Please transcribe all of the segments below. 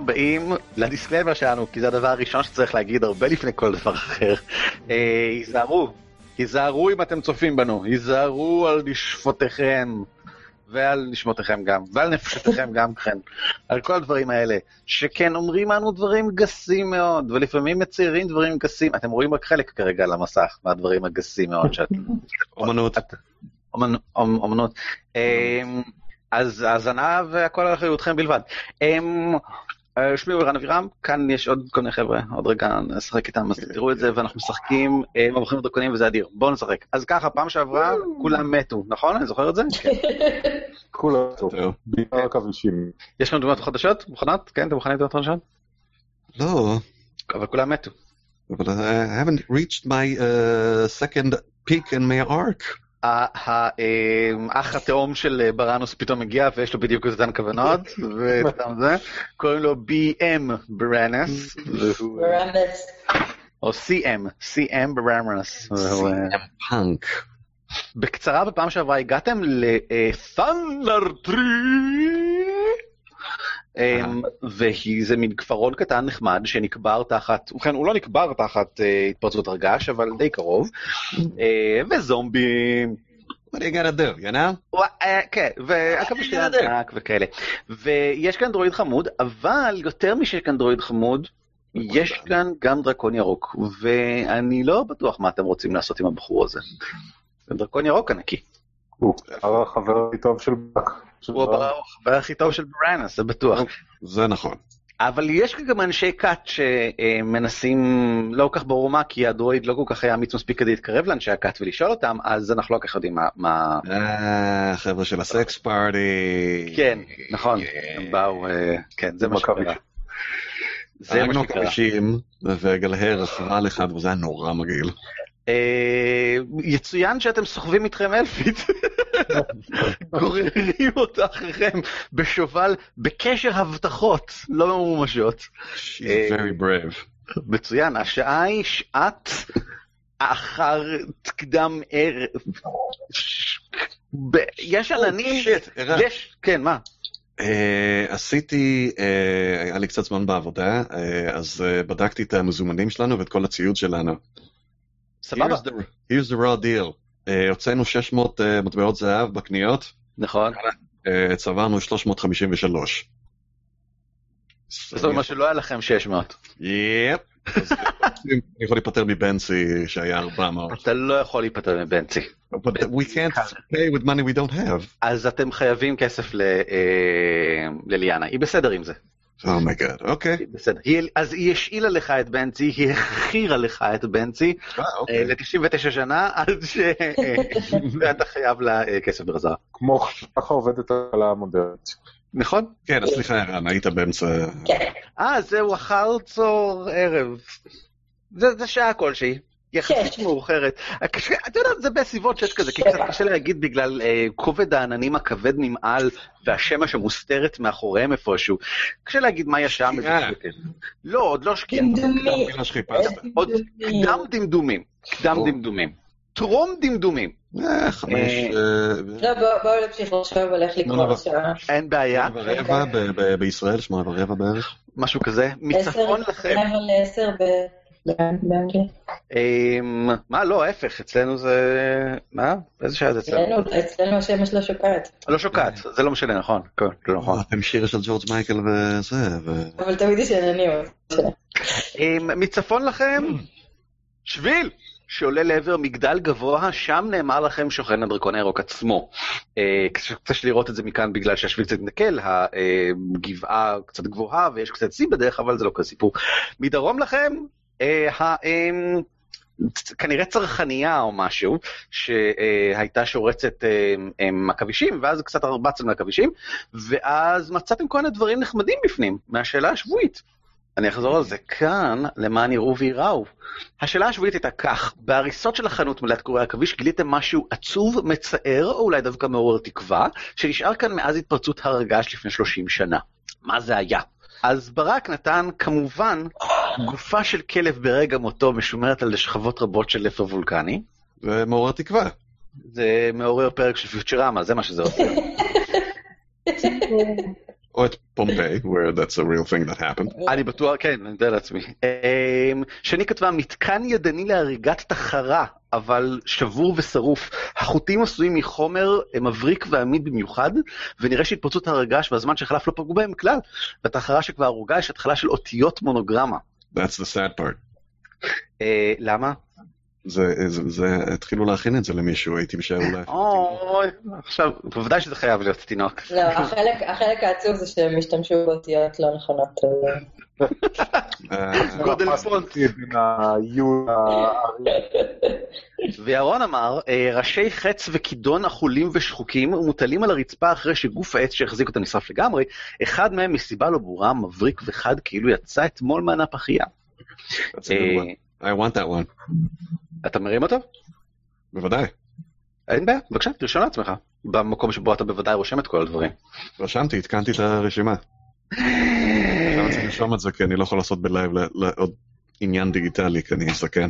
כולם באים לדיסקלמר שלנו, כי זה הדבר הראשון שצריך להגיד הרבה לפני כל דבר אחר. אה, היזהרו, היזהרו אם אתם צופים בנו, היזהרו על נשפותיכם. ועל נשמותיכם גם, ועל נפשותיכם גם כן, על כל הדברים האלה, שכן אומרים לנו דברים גסים מאוד, ולפעמים מציירים דברים גסים, אתם רואים רק חלק כרגע על המסך מהדברים הגסים מאוד שאתם... אומנות. אומנות. אמ, אז האזנה והכל על אחריותכם בלבד. אה, שמי הוא ערן אבירם, כאן יש עוד כל מיני חבר'ה, עוד רגע נשחק איתם, אז תראו את זה, ואנחנו משחקים אה, דרקונים וזה אדיר. בואו נשחק. אז ככה, פעם שעברה כולם מתו, נכון? אני זוכר את זה? כן. כולם מתו, בעיקר כבישים. יש לנו דמות חדשות? מוכנות? כן, אתם מוכנים לדמות חדשות? לא. אבל כולם מתו. אבל I haven't reached my uh, second peak in my arc. האח התאום של בראנוס פתאום מגיע ויש לו בדיוק את אותן כוונות, קוראים לו BM ברנס, או CM, CM ברנס. פאנק. בקצרה בפעם שעברה הגעתם לת'נדר טרי. אמ, וזה מין כפרון קטן נחמד שנקבר תחת, ובכן הוא לא נקבר תחת אה, התפרצות הרגש, אבל די קרוב, אה, וזומבים. What are you gonna do, you know? אה, כן, והקווה שלי ענק וכאלה. ויש כאן דרואיד חמוד, אבל יותר משש כאן דרואיד חמוד, יש כאן גם דרקון ירוק, ואני לא בטוח מה אתם רוצים לעשות עם הבחור הזה. זה דרקון ירוק ענקי. הוא החבר הכי טוב של באק. הוא החבר הכי טוב של ברנס, זה בטוח. זה נכון. אבל יש גם אנשי כת שמנסים, לא כל כך ברור מה, כי הדרואיד לא כל כך היה אמיץ מספיק כדי להתקרב לאנשי הכת ולשאול אותם, אז אנחנו לא כל כך יודעים מה... אה, חבר'ה של הסקס פארטי. כן, נכון, הם באו, כן, זה מה שקרה. זה מה שקרה. וגלהר רכבה על אחד, וזה היה נורא מגעיל. יצוין שאתם סוחבים איתכם אלפית, גוררים אותה אחריכם בשובל בקשר הבטחות לא ממומשות. She's very brave. מצוין, השעה היא שעת אחר קדם ערב. יש עננים, יש, כן, מה? עשיתי, היה לי קצת זמן בעבודה, אז בדקתי את המזומנים שלנו ואת כל הציוד שלנו. סבבה. Here's the raw deal. הוצאנו 600 מטבעות זהב בקניות. נכון. צברנו 353. זאת אומרת שלא היה לכם 600. Yep. אני יכול להיפטר מבנצי שהיה 400. אתה לא יכול להיפטר מבנצי. We can't pay with money we don't have. אז אתם חייבים כסף לליאנה, היא בסדר עם זה. Oh my God, אוקיי. בסדר. אז היא השאילה לך את בנצי, היא החכירה לך את בנצי ל-99 שנה, עד שאתה חייב לה כסף בחזרה. כמו ככה עובדת על המודרנית. נכון? כן, סליחה, ערן, היית באמצע... אה, זהו אחר צור ערב. זה שעה כלשהי. יחסית מאוחרת. אתה יודע, זה בסביבות שש כזה, כי קצת קשה להגיד בגלל כובד העננים הכבד נמעל והשמש המוסתרת מאחוריהם איפשהו. קשה להגיד מהי השעה מדויקת. לא, עוד לא שקיעה. עוד קדם דמדומים. קדם דמדומים. טרום דמדומים. חמש... לא, בואו נמשיך לחשוב על איך לקרוא לשעה. אין בעיה. רבע בישראל, שמונה ורבע בערך. משהו כזה. מצפון לכם. עשר לעשר ב... מה, לא, ההפך, אצלנו זה... מה? איזה שעה זה אצלנו? אצלנו השמש לא שוקעת. לא שוקעת, זה לא משנה, נכון. אתם שיר של ג'ורג' מייקל וזה, אבל תמיד יש עננים. מצפון לכם, שביל. שעולה לעבר מגדל גבוה, שם נאמר לכם שוכן הדרקון הירוק עצמו. קשה לראות את זה מכאן בגלל שהשביל קצת נקל, הגבעה קצת גבוהה ויש קצת עצים בדרך, אבל זה לא כזה סיפור. מדרום לכם, כנראה צרכנייה או משהו, שהייתה שורצת עכבישים, ואז קצת הרבצתם לעכבישים, ואז מצאתם כל מיני דברים נחמדים בפנים, מהשאלה השבועית. אני אחזור על זה כאן, למען יראו וייראו. השאלה השבועית הייתה כך, בהריסות של החנות מלאת קורי עכביש גיליתם משהו עצוב, מצער, או אולי דווקא מעורר תקווה, שנשאר כאן מאז התפרצות הר הגעש לפני 30 שנה. מה זה היה? אז ברק נתן כמובן גופה של כלב ברגע מותו משומרת על שכבות רבות של אפר וולקני. ומעורר תקווה. זה מעורר פרק של פיוטרמה, זה מה שזה עושה. או את פומפיי, where that's a real thing that happened. אני בטוח, כן, אני יודע לעצמי. אמ, שני כתבה, מתקן ידני להריגת תחרה, אבל שבור ושרוף. החוטים עשויים מחומר מבריק ועמיד במיוחד, ונראה שהתפרצות הר הגעש והזמן שחלף לא פגעו בהם כלל. בתחרה שכבר ארוגה יש התחלה של אותיות מונוגרמה. That's the sad part. אה, למה? זה, זה, זה, התחילו להכין את זה למישהו, הייתי משער אולי. אוי, עכשיו, בוודאי שזה חייב להיות תינוק. לא, החלק- החלק העצוב זה שהם השתמשו באותיות לא נכונות. אז- אה, גודל פונט. בין ה-U וירון אמר, "אה, ראשי חץ וכידון אכולים ושחוקים מוטלים על הרצפה אחרי שגוף העץ שהחזיק אותם נשרף לגמרי, אחד מהם מסיבה לא ברורה, מבריק וחד כאילו יצא אתמול מהנפחייה. that's a good one. I want that one. אתה מרים אותו? בוודאי. אין בעיה, בבקשה, תרשום לעצמך. במקום שבו אתה בוודאי רושם את כל הדברים. רשמתי, עדכנתי את הרשימה. עכשיו אני צריך לרשום את זה כי אני לא יכול לעשות בלייב לעוד עניין דיגיטלי, כי אני זקן.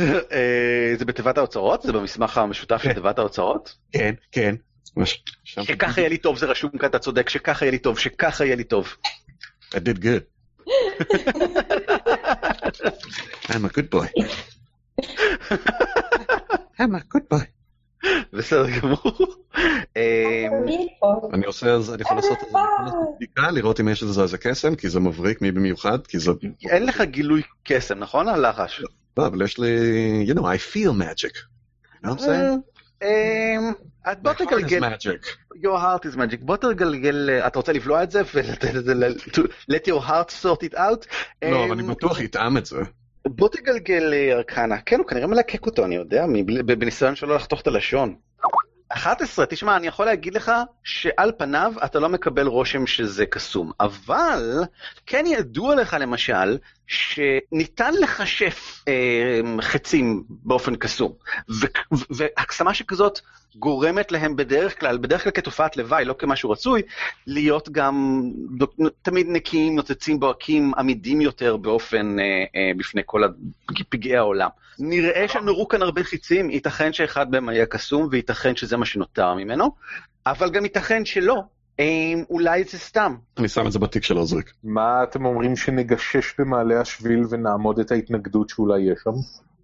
אה, זה בתיבת האוצרות? זה במסמך המשותף של כן. תיבת האוצרות? כן, כן. שככה יהיה לי טוב, זה רשום כאן, אתה צודק, שככה יהיה לי טוב, שככה יהיה לי טוב. I did good. I'm a good boy. I'm a good boy. בסדר גמור. אה, אני עושה, אז אני יכול לעשות את זה, אני יכול לעשות בדיקה, לראות אם יש לזה איזה קסם, כי זה מבריק מי במיוחד, כי זה... אין לך גילוי קסם, נכון? הלחש. לא, אבל יש לי, you know, I feel magic. You know what I'm saying? אה, אה, בוא My heart is תגלגל, magic. your heart is magic, בוא תגלגל, אתה רוצה לבלוע את זה ולתת את זה, let your heart sort it out? לא, אבל אני בטוח יטעם את זה. בוא תגלגל אה, ארקנה, כן, הוא כנראה מלקק אותו, אני יודע, בניסיון שלו לחתוך את הלשון. 11, תשמע, אני יכול להגיד לך שעל פניו אתה לא מקבל רושם שזה קסום, אבל כן ידוע לך למשל שניתן לכשף אה, חצים באופן קסום, והקסמה שכזאת גורמת להם בדרך כלל, בדרך כלל כתופעת לוואי, לא כמשהו רצוי, להיות גם תמיד נקיים, נוצצים, בוהקים, עמידים יותר באופן אה, אה, בפני כל פגעי העולם. נראה שנורו כאן הרבה חיצים, ייתכן שאחד מהם היה קסום, וייתכן שזה מה שנותר ממנו, אבל גם ייתכן שלא. אולי זה סתם. אני שם את זה בתיק של עוזריק. מה אתם אומרים שנגשש במעלה השביל ונעמוד את ההתנגדות שאולי יש שם?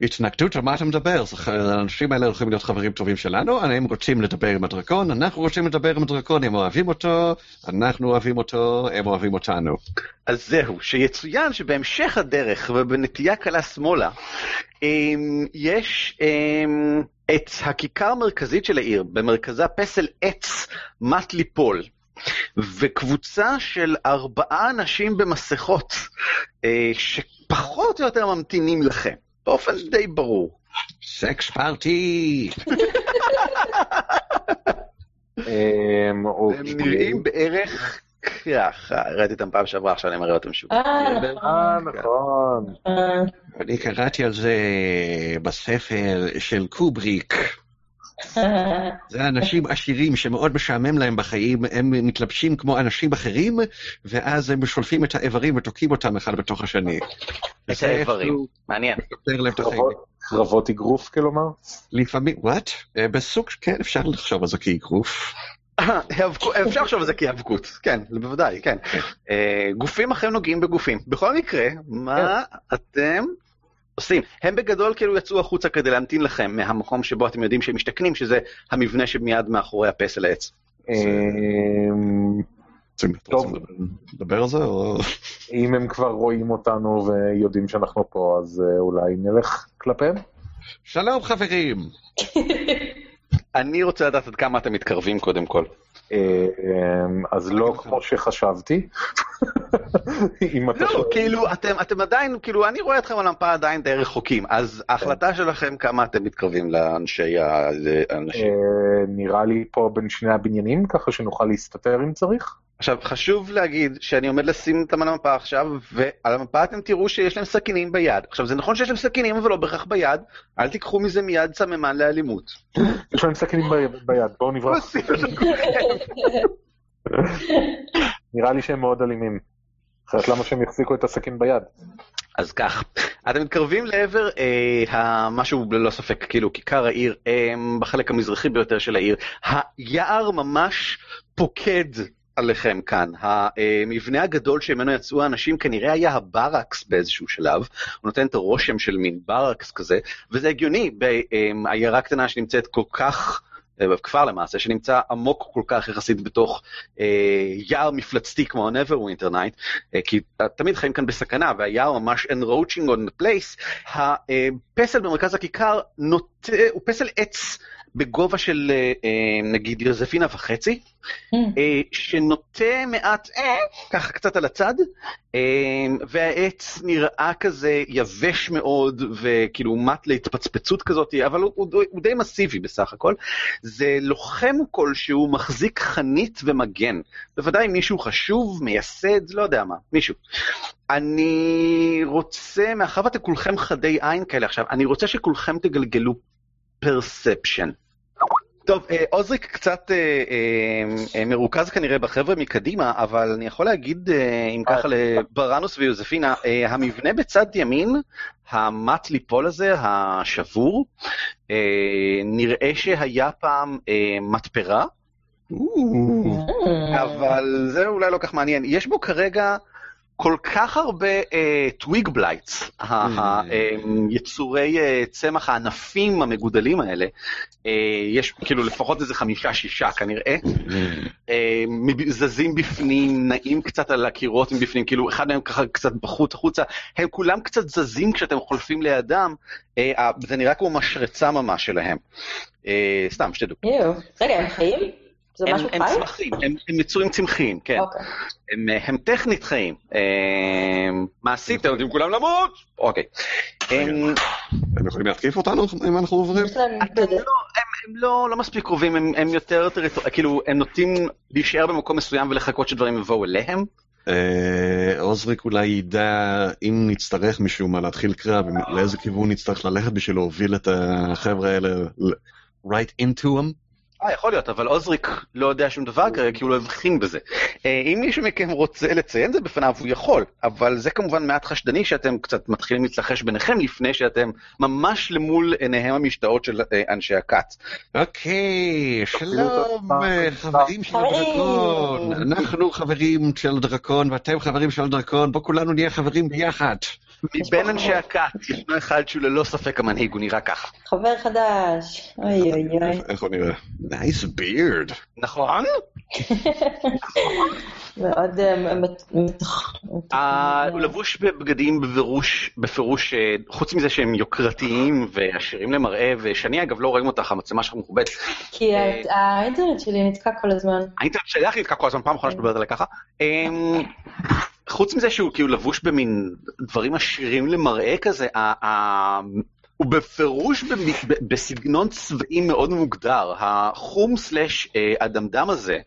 התנגדות, על מה אתה מדבר? האנשים האלה הולכים להיות חברים טובים שלנו, הם רוצים לדבר עם הדרקון, אנחנו רוצים לדבר עם הדרקון, הם אוהבים אותו, אנחנו אוהבים אותו, הם אוהבים אותנו. אז זהו, שיצוין שבהמשך הדרך ובנטייה קלה שמאלה, יש את הכיכר המרכזית של העיר, במרכזה פסל עץ מט ליפול. וקבוצה של ארבעה אנשים במסכות, אה, שפחות או יותר ממתינים לכם, באופן די ברור. סקס פארטי! הם אוקיי. נראים בערך ככה, ראיתי אותם פעם שעברה, עכשיו אני מראה אותם שוב. אה, נכון. אה, נכון. אה, אני קראתי על זה בספר של קובריק. זה אנשים עשירים שמאוד משעמם להם בחיים, הם מתלבשים כמו אנשים אחרים, ואז הם שולפים את האיברים ותוקעים אותם אחד בתוך השני. את האיברים, מעניין. קרבות- אגרוף כלומר? לפעמים, וואט? בסוג, כן, אפשר לחשוב על זה כאגרוף. אפשר לחשוב על זה כהיאבקות, כן, בוודאי, כן. אה, גופים אחרים נוגעים בגופים. בכל מקרה, מה אתם עושים? הם בגדול כאילו יצאו החוצה כדי להמתין לכם מהמקום שבו אתם יודעים שהם משתכנים, שזה המבנה שמיד מאחורי הפסל העץ. רוצים טוב. לדבר- על זה. אם הם כבר רואים אותנו ויודעים שאנחנו פה, אז אה, אולי נלך כלפיהם? שלום חברים! אני רוצה לדעת עד כמה אתם מתקרבים קודם כל. אמ, אז לא כמו שחשבתי. לא. כאילו, אתם, אתם עדיין, כאילו, אני רואה אתכם על המפה עדיין די רחוקים, אז ההחלטה שלכם כמה אתם מתקרבים לאנשי האנשים. אה, נראה לי פה בין שני הבניינים, ככה שנוכל להסתתר אם צריך. עכשיו, חשוב להגיד שאני עומד לשים אותם על המפה עכשיו, ועל המפה אתם תראו שיש להם סכינים ביד. עכשיו, זה נכון שיש להם סכינים, אבל לא בהכרח ביד, אל תיקחו מזה מיד סממן לאלימות. יש להם סכינים ביד, בואו נברח. נראה לי שהם מאוד אלימים. אחרת למה שהם יחזיקו את הסכין ביד? אז כך, אתם מתקרבים לעבר אה, המשהו ללא ספק, כאילו כיכר העיר, אה, בחלק המזרחי ביותר של העיר. היער ממש פוקד עליכם כאן. המבנה הגדול שממנו יצאו האנשים כנראה היה הברקס באיזשהו שלב, הוא נותן את הרושם של מין ברקס כזה, וזה הגיוני בעיירה קטנה שנמצאת כל כך... אה, כפר למעשה, שנמצא עמוק כל כך יחסית בתוך אה, יער מפלצתי כמו ה-Neverwinter Night, אה, כי תמיד חיים כאן בסכנה, והיער ממש enroaching on the place. הפסל במרכז הכיכר נוטה, הוא פסל עץ בגובה של אה, אה, נגיד יוזפינה וחצי, אה, שנוטה מעט, ככה קצת על הצד, והעץ נראה כזה יבש מאוד וכאילו מט להתפצפצות כזאת, אבל הוא, הוא, הוא די מסיבי בסך הכל. זה לוחם כלשהו מחזיק חנית ומגן, בוודאי מישהו חשוב, מייסד, לא יודע מה, מישהו. אני רוצה, מאחר ואתם כולכם חדי עין כאלה עכשיו, אני רוצה שכולכם תגלגלו Perception. טוב, אה, עוזריק קצת אה, אה, מרוכז כנראה בחבר'ה מקדימה, אבל אני יכול להגיד, אם ככה, לברנוס ויוזפינה, המבנה בצד ימין, המט ליפול הזה, השבור, נראה שהיה פעם מתפרה, אבל זה אולי לא כך מעניין. יש בו כרגע כל כך הרבה twig uh, blights, היצורי uh, צמח הענפים המגודלים האלה, uh, יש כאילו לפחות איזה חמישה-שישה כנראה, uh, זזים בפנים, נעים קצת על הקירות מבפנים, כאילו אחד מהם ככה קצת בחוץ החוצה, הם כולם קצת זזים כשאתם חולפים לידם, uh, זה נראה כמו משרצה ממש שלהם. Uh, סתם, שתדעו. רגע, הם חיים? זה משהו חי? הם צמחים, הם, הם יצורים צמחיים, כן. אוקיי. הם, הם טכנית חיים. מעשית, הם יודעים כולם למות! אוקיי. הם יכולים להתקיף אותנו אם אנחנו עוברים? לא, הם לא, לא מספיק קרובים, הם יותר, כאילו, הם נוטים להישאר במקום מסוים ולחכות שדברים יבואו אליהם. עוזריק אולי ידע אם נצטרך משום מה להתחיל קרב, לאיזה כיוון נצטרך ללכת בשביל להוביל את החבר'ה האלה right into them. אה, יכול להיות, אבל עוזריק לא יודע שום דבר כרגע, כי הוא לא הבחין בזה. אה, אם מישהו מכם רוצה לציין זה בפניו, הוא יכול, אבל זה כמובן מעט חשדני שאתם קצת מתחילים להתלחש ביניכם לפני שאתם ממש למול עיניהם המשתאות של אה, אנשי הכת. אוקיי, שלום, חברים של הדרקון. אנחנו חברים של הדרקון ואתם חברים של הדרקון, בואו כולנו נהיה חברים ביחד. מבין אנשי הכת, ישנו אחד שהוא ללא ספק המנהיג, הוא נראה ככה. חבר חדש, אוי אוי אוי. איך הוא נראה? נייס בירד. נכון? מאוד הוא לבוש בבגדים בפירוש, בפירוש, חוץ מזה שהם יוקרתיים ועשירים למראה, ושאני אגב לא רואים אותך, המצלמה שלך מכובדת. כי האינטרנט שלי נתקע כל הזמן. האינטרנט שלי נתקע כל הזמן, פעם אחרונה שאת מדברת עליה ככה. חוץ מזה שהוא כאילו לבוש במין דברים עשירים למראה כזה, הוא בפירוש בסגנון צבעים מאוד מוגדר. החום סלאש אדמדם הזה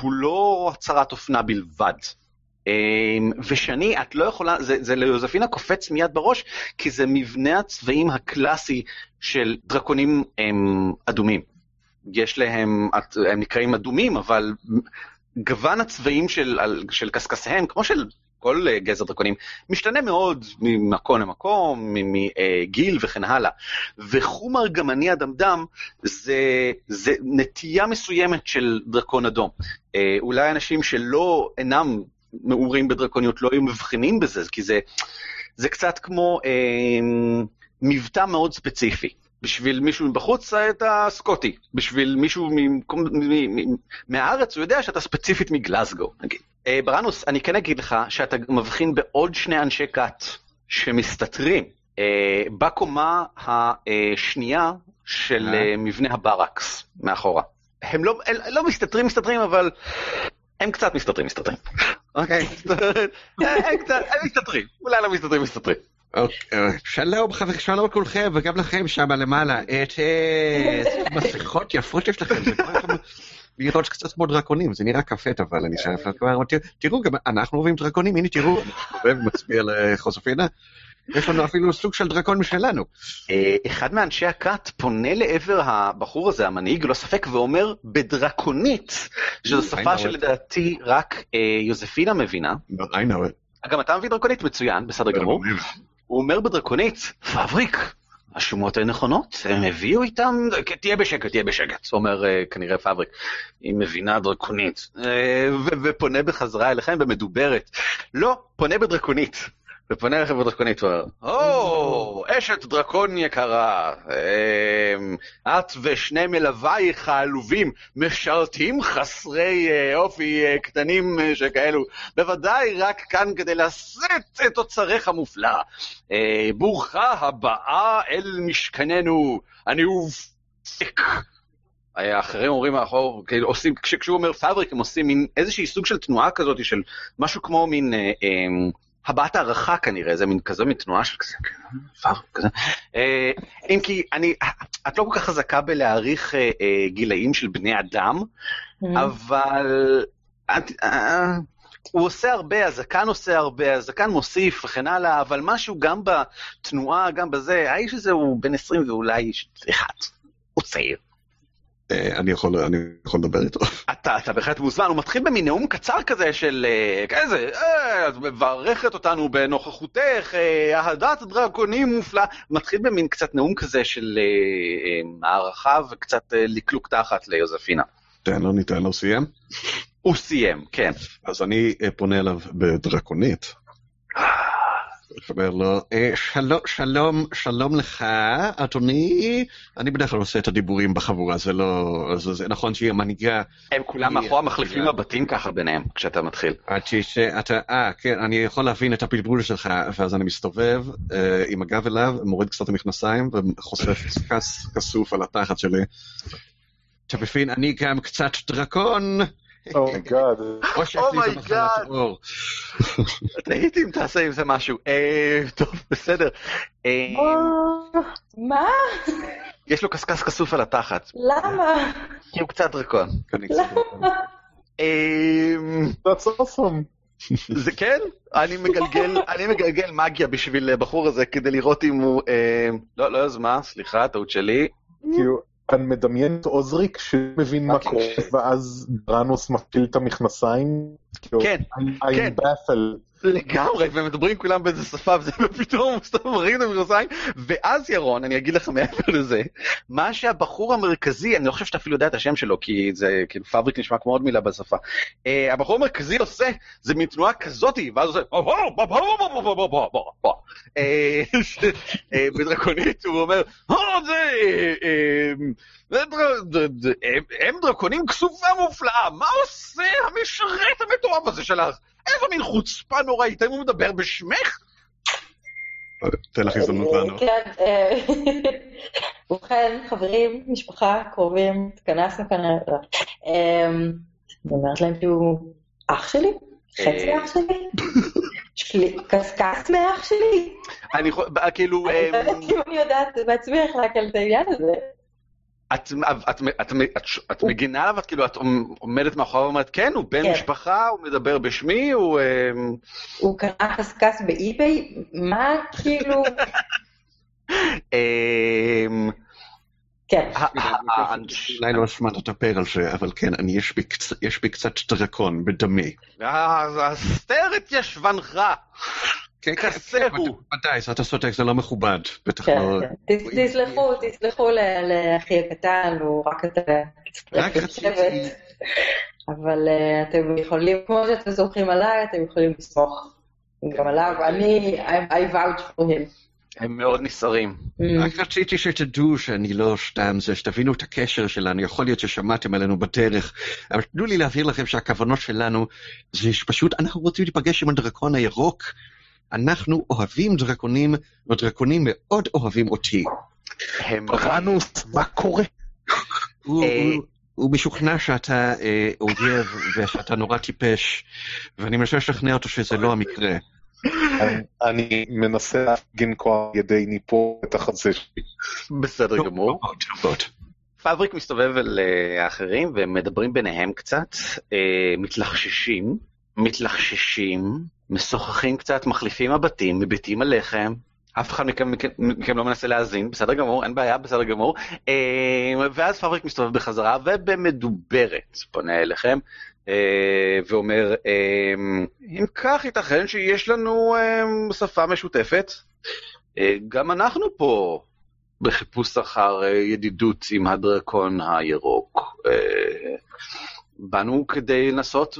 הוא לא הצהרת אופנה בלבד. ושני, את לא יכולה, זה, זה ליוזפינה קופץ מיד בראש, כי זה מבנה הצבעים הקלאסי של דרקונים הם אדומים. יש להם, הם נקראים אדומים, אבל גוון הצבעים של, של קשקשיהם, כמו של כל אה, גזר דרקונים, משתנה מאוד ממקום למקום, מגיל וכן הלאה. וחום ארגמני אדמדם זה, זה נטייה מסוימת של דרקון אדום. אה, אולי אנשים שלא אינם מעורים בדרקוניות לא היו מבחינים בזה, כי זה, זה קצת כמו אה, מבטא מאוד ספציפי. בשביל מישהו מבחוץ אתה סקוטי, בשביל מישהו מהארץ הוא יודע שאתה ספציפית מגלסגו, נגיד. אה, ברנוס, אני כן אגיד לך שאתה מבחין בעוד שני אנשי כת שמסתתרים אה, בקומה השנייה של אה. מבנה הברקס מאחורה. הם לא, לא מסתתרים, מסתתרים, אבל הם קצת מסתתרים, מסתתרים. אוקיי? הם קצת, הם מסתתרים. אולי לא מסתתרים, מסתתרים. שלום חברים, שלום לכולכם וגם לכם שם למעלה. את מסכות יפות יש לכם, זה כבר לראות קצת כמו דרקונים, זה נראה כפת אבל אני חייב כבר, תראו גם אנחנו אוהבים דרקונים, הנה תראו, אוהב מצביע לחוספינה. יש לנו אפילו סוג של דרקון משלנו. אחד מאנשי הכת פונה לעבר הבחור הזה, המנהיג, לא ספק, ואומר בדרקונית, שזו שפה שלדעתי רק יוזפינה מבינה. I know it. גם אתה מבין דרקונית מצוין, בסדר גמור. הוא אומר בדרקונית, פבריק, השומות הן נכונות, הם הביאו איתם, תהיה בשקט, תהיה בשקט, אומר אה, כנראה פבריק, היא מבינה דרקונית, אה, ופונה בחזרה אליכם במדוברת. לא, פונה בדרקונית. ופונה אליכם בדרקונית, הוא אומר, או, אשת דרקון יקרה, אמ, את ושני מלווייך העלובים משרתים חסרי אה, אופי אה, קטנים אה, שכאלו, בוודאי רק כאן כדי לשאת את אוצריך המופלא. ברוכה הבאה אל משכננו, אני אופק. האחרים אומרים מאחור, כאילו עושים, כש- כשהוא אומר פאבריק הם עושים מין איזושהי סוג של תנועה כזאת של משהו כמו מין אה, אה, הבעת הערכה כנראה, זה מין כזה מין תנועה של כזה, כן, כזה. אה, אם כי אני, את לא כל כך חזקה בלהעריך אה, אה, גילאים של בני אדם, אבל את, אה, הוא עושה הרבה, הזקן עושה הרבה, הזקן מוסיף וכן הלאה, אבל משהו גם בתנועה, גם בזה, האיש הזה הוא בן 20 ואולי אחד, הוא צעיר. אה, אני יכול אני יכול לדבר איתו. אתה, אתה בהחלט מוזמן, הוא מתחיל במין נאום קצר כזה של אה, כזה, אה, את מברכת אותנו בנוכחותך, אה, אהדת דרקונים מופלא, מתחיל במין קצת נאום כזה של הערכה וקצת לקלוק תחת ליוזפינה. תן לו, ניתן לו, סיים. הוא סיים, כן. אז אני פונה אליו בדרקונית. אומר לו, "אה, שלום, שלום, שלום לך, אדוני. אני בדרך כלל עושה את הדיבורים בחבורה, זה לא... זה, זה נכון שהיא המנהיגה. הם כולם מאחורה מחליפים מבטים ככה ביניהם, כשאתה מתחיל. עד שאתה, אה, כן, אני יכול להבין את הפלפול שלך, ואז אני מסתובב אה, עם הגב אליו, מוריד קצת המכנסיים, וחושף כס כסוף על התחת שלי. אתה מבין, אני גם קצת דרקון, Oh my God. Oh my God. או מחלת עור. תהיתי אם תעשה עם זה משהו. אה, טוב, בסדר. אה, מה? יש לו קשקש כסוף על התחת, למה? כי הוא קצת דרקון. That's awesome. זה כן, אני מגלגל, אני מגלגל מגיה בשביל הבחור הזה כדי לראות אם הוא... אה, לא, לא יוזמה, סליחה, טעות שלי. כאילו, אני מדמיין את עוזריק שמבין מה fucking קורה. ואז ברנוס מפעיל את המכנסיים. כאילו, כן, כן. לגמרי, ומדברים כולם באיזה שפה, וזה ופתאום הוא סתם מרים את המכנסיים, ואז ירון, אני אגיד לך מעבר לזה, מה שהבחור המרכזי, אני לא חושב שאתה אפילו יודע את השם שלו, כי זה, כאילו פאבריק נשמע כמו עוד מילה בשפה. אה, הבחור המרכזי עושה, זה מין תנועה כזאתי, ואז הוא עושה, בדרקונית הוא אומר, "אה, אה, ד- הם- הם דרקונים כסופה מופלאה, מה עושה המשרת המטורף הזה שלך? איזה מין חוצפה נוראית, האם הוא מדבר בשמך? תן לך הזדמנות לענות. כן, אה, ובכן, חברים, משפחה, קרובים, התכנסנו כאן. לא. אה, אני אומרת להם שהוא אח שלי? חצי אה. אח שלי? קשקש מאח שלי? אני יכול, כאילו, אני לא אה, יודעת אם אני יודעת בעצמי איך לעכל את העניין הזה. את, את, את, את, את מגינה עליו, את כאילו, את עומדת מאחוריו ואומרת, כן, הוא בן כן. משפחה, הוא מדבר בשמי, הוא... אה, הוא קנה קשקש באי-ביי? מה כאילו? אה, כן. אולי לא אשמעת לדבר על זה, אבל כן, אני, יש בי קצת דרקון בדמי. אה, הסתר את ישבנך, כן, כן, כסהו. ודאי, זה אתה צודק, זה לא מכובד. בטח כן, לא... כן. תס- תסלחו, תסלחו ל- לאחי הקטן, הוא רק רק רציתי... אבל אה, אתם יכולים, כמו שאתם סומכים עליי, אתם יכולים לסמוך גם עליו. אני, I- I vouch for him. הם מאוד נסערים. Mm. רק רציתי שתדעו שאני לא סתם זה, שתבינו את הקשר שלנו, יכול להיות ששמעתם עלינו בדרך, אבל תנו לי להבהיר לכם שהכוונות שלנו זה שפשוט אנחנו רוצים להיפגש עם הדרקון הירוק. אנחנו אוהבים דרקונים, ודרקונים מאוד אוהבים אותי. הם... דרנוס, מה קורה? הוא, אה. הוא, משוכנע שאתה אה, אויב ושאתה נורא טיפש, ואני מנסה לשכנע אותו שזה לא המקרה. אני- מנסה להפגין כוח על ידי ניפור את החזה שלי. בסדר גמור. פאבריק מסתובב אל אה, האחרים והם מדברים ביניהם קצת, מתלחששים, מתלחששים, משוחחים קצת, מחליפים מבטים, מביטים עליכם. אף אחד מכם, מכם, לא מנסה להאזין, בסדר גמור, אין בעיה, בסדר גמור. אה, ואז פאבריק מסתובב בחזרה ובמדוברת פונה אליכם אה, ואומר, אה, אם כך ייתכן שיש לנו אה, שפה משותפת, אה, גם אנחנו פה בחיפוש אחר אה, ידידות עם הדרקון הירוק. אה, באנו כדי לנסות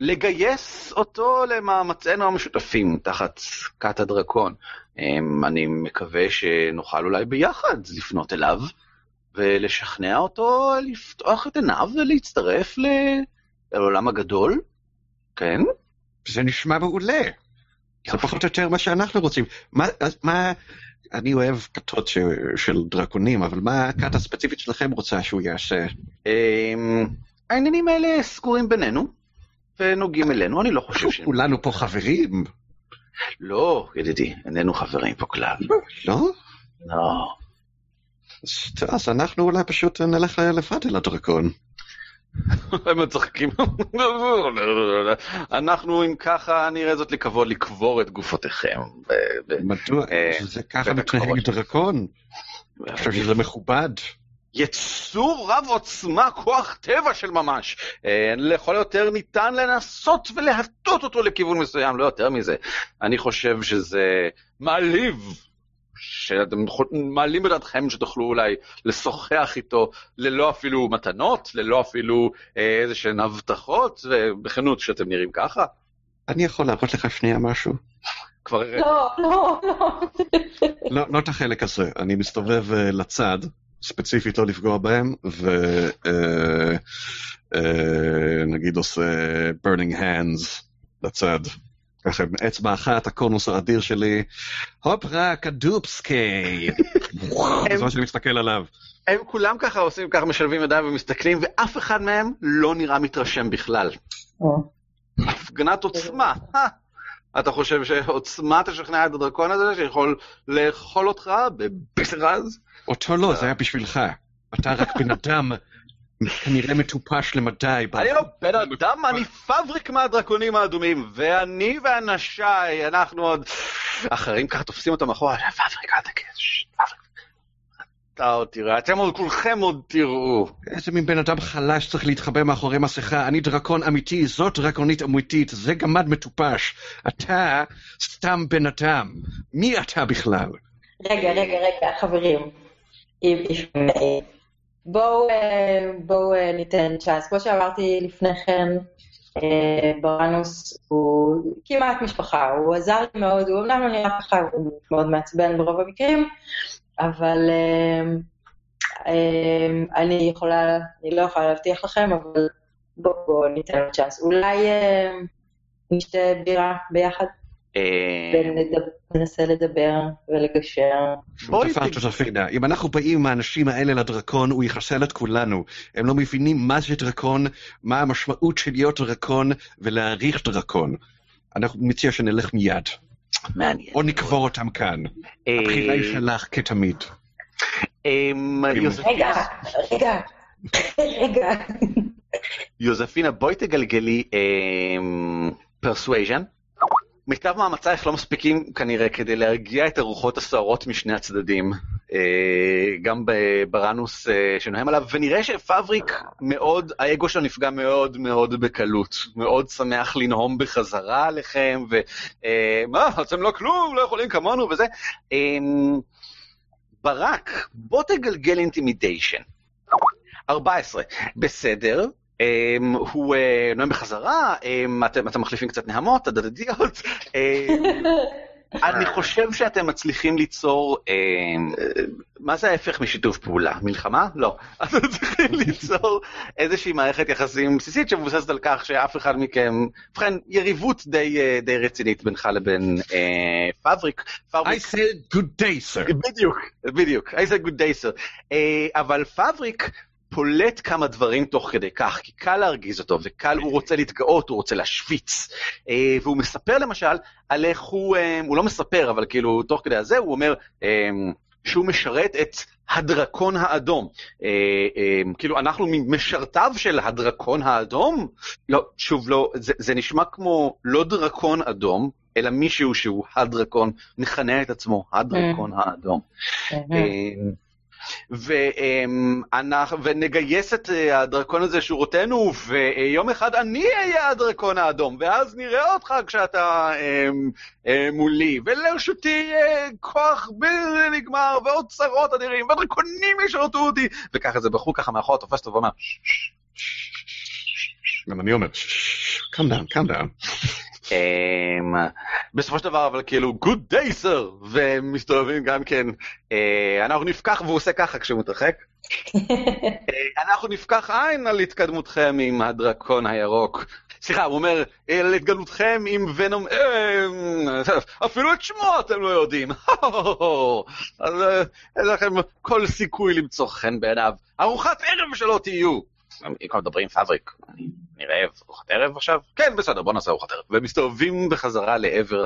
ולגייס אותו למאמצינו המשותפים תחת כת הדרקון. אה, אני מקווה שנוכל אולי ביחד לפנות אליו ולשכנע אותו לפתוח את עיניו ולהצטרף ל- לעולם הגדול. כן? זה נשמע מעולה. זה פחות או יותר מה שאנחנו רוצים. מה, אז מה, אני אוהב כתות ש, של דרקונים, אבל מה הכת הספציפית שלכם רוצה שהוא יעשה? אמ, העניינים האלה סגורים בינינו, ונוגעים אלינו, אני לא חושב ש... כולנו פה חברים, לא, ידידי, איננו חברים פה כלל. לא? לא. אז, אנחנו אולי פשוט נלך לבד אל הדרקון. הם מצחקים. אנחנו, אם ככה, נראה זאת לכבוד לקבור את גופותיכם. מדוע? אה, זה ככה מתנהג. דרקון? אני חושב שזה מכובד. יצור רב עוצמה, כוח טבע של ממש. אה, לכל היותר ניתן לנסות ולהטות אותו לכיוון מסוים, לא יותר מזה. אני חושב שזה מעליב. שאתם מעלים בדעתכם שתוכלו אולי לשוחח איתו ללא אפילו מתנות, ללא אפילו אה, איזה שהן הבטחות, ובכנות שאתם נראים ככה. אני יכול להראות לך שנייה משהו? כבר לא, לא, לא. לא, לא את החלק הזה, אני מסתובב אה, לצד, ספציפית לא לפגוע בהם, ונגיד עושה burning hands לצד. ככה עם אצבע אחת, הקונוס האדיר שלי, הופרה קדופסקי. זה מה שאני מסתכל עליו. הם כולם ככה עושים, ככה משלבים ידיים ומסתכלים, ואף אחד מהם לא נראה מתרשם בכלל. הפגנת עוצמה. אה, אתה חושב שעוצמה תשכנע את הדרקון הזה שיכול לאכול אותך בביסר עז? אותו לא, זה היה בשבילך. אתה רק בן אדם כנראה מטופש למדי. אני לא בן אדם, אני פבריק מהדרקונים האדומים, ואני ואנשיי, אנחנו עוד... אחרים ככה תופסים אותם אחורה, פבריק, אל תגיד. אתה עוד תראה, אתם עוד כולכם עוד תראו. איזה מין בן אדם חלש צריך להתחבא מאחורי מסכה, אני דרקון אמיתי, זאת דרקונית אמיתית, זה גמד מטופש. אתה סתם בן אדם. מי אתה בכלל? רגע, רגע, רגע, חברים. בואו אה, בואו אה, ניתן צ'אנס. כמו שאמרתי לפני כן, אה, ברנוס הוא כמעט משפחה, הוא עזר לי מאוד, הוא אמנם לא נראה ככה, הוא מאוד מעצבן ברוב המקרים, אבל אני יכולה, אני לא יכולה להבטיח לכם, אבל בואו בואו ניתן צ'אנס. אולי נשתה בירה ביחד וננסה לדבר ולגשר. שותפה ג'וזפינה, אם אנחנו באים עם האנשים האלה לדרקון, הוא יחסל את כולנו. הם לא מבינים מה זה דרקון, מה המשמעות של להיות דרקון ולהעריך דרקון. אנחנו מציע שנלך מיד, מעניין. או נקבור אותם כאן. אה, הבחירה היא שלך כתמיד. אמ, יוזפינה- רגע, רגע, רגע. יוזפינה, בואי תגלגלי Persuasion. מיטב מאמצייך לא מספיקים כנראה כדי להרגיע את הרוחות הסוערות משני הצדדים, אה, גם בברנוס אה, שנוהם עליו, ונראה שפבריק מאוד, האגו שלו נפגע מאוד מאוד בקלות, מאוד שמח לנהום בחזרה עליכם, ומה, אתם לא כלום, לא יכולים כמונו וזה. אה, ברק, בוא תגלגל intimidation. 14, בסדר. Um, הוא uh, נואם בחזרה, um, אתם, אתם מחליפים קצת נהמות, הדדדיות. Um, אני חושב שאתם מצליחים ליצור, מה זה ההפך משיתוף פעולה? מלחמה? לא. אתם צריכים ליצור איזושהי מערכת יחסים בסיסית שמבוססת על כך שאף אחד מכם, ובכן, יריבות די, uh, די רצינית בינך לבין uh, פבריק. I פבריק said good day, sir. בדיוק, בדיוק, I said good day sir. אה, אבל פבריק פולט כמה דברים תוך כדי כך, כי קל להרגיז אותו, וקל, הוא רוצה להתגאות, הוא רוצה להשוויץ. אה, והוא מספר למשל על איך הוא, אה, הוא לא מספר, אבל כאילו, תוך כדי הזה הוא אומר, אה, שהוא משרת את הדרקון האדום. אה, אה, כאילו, אנחנו משרתיו של הדרקון האדום? לא, שוב, לא, זה, זה נשמע כמו לא דרקון אדום, אלא מישהו שהוא הדרקון, מכנה את עצמו הדרקון האדום. אה, ונגייס את אה, הדרקון הזה לשורותינו, ויום אחד אני אהיה הדרקון האדום, ואז נראה אותך כשאתה אמ, אה, מולי, ולרשותי כוח בלתי נגמר, ואוצרות אדירים, ודרקונים ישרתו אותי, וככה זה בחור ככה מאחור, תופס אותו ואומר, גם אני אומר, calm down, calm down. אמ, בסופו של דבר, אבל כאילו, good day sir, ומסתובבים גם כן, אה, אנחנו נפקח, והוא עושה ככה כשהוא מתרחק. אה, אנחנו נפקח עין על התקדמותכם עם הדרקון הירוק. סליחה, הוא אומר, "אה, על התקדמותכם עם ונום, אה, אפילו את שמו אתם לא יודעים. אז אין לכם כל סיכוי למצוא חן בעיניו. ארוחת ערב שלא תהיו. אם כבר מדברים פאבריק, אני רעב, ארוחת ערב עכשיו? כן, בסדר, בוא נעשה ארוחת ערב. והם מסתובבים בחזרה לעבר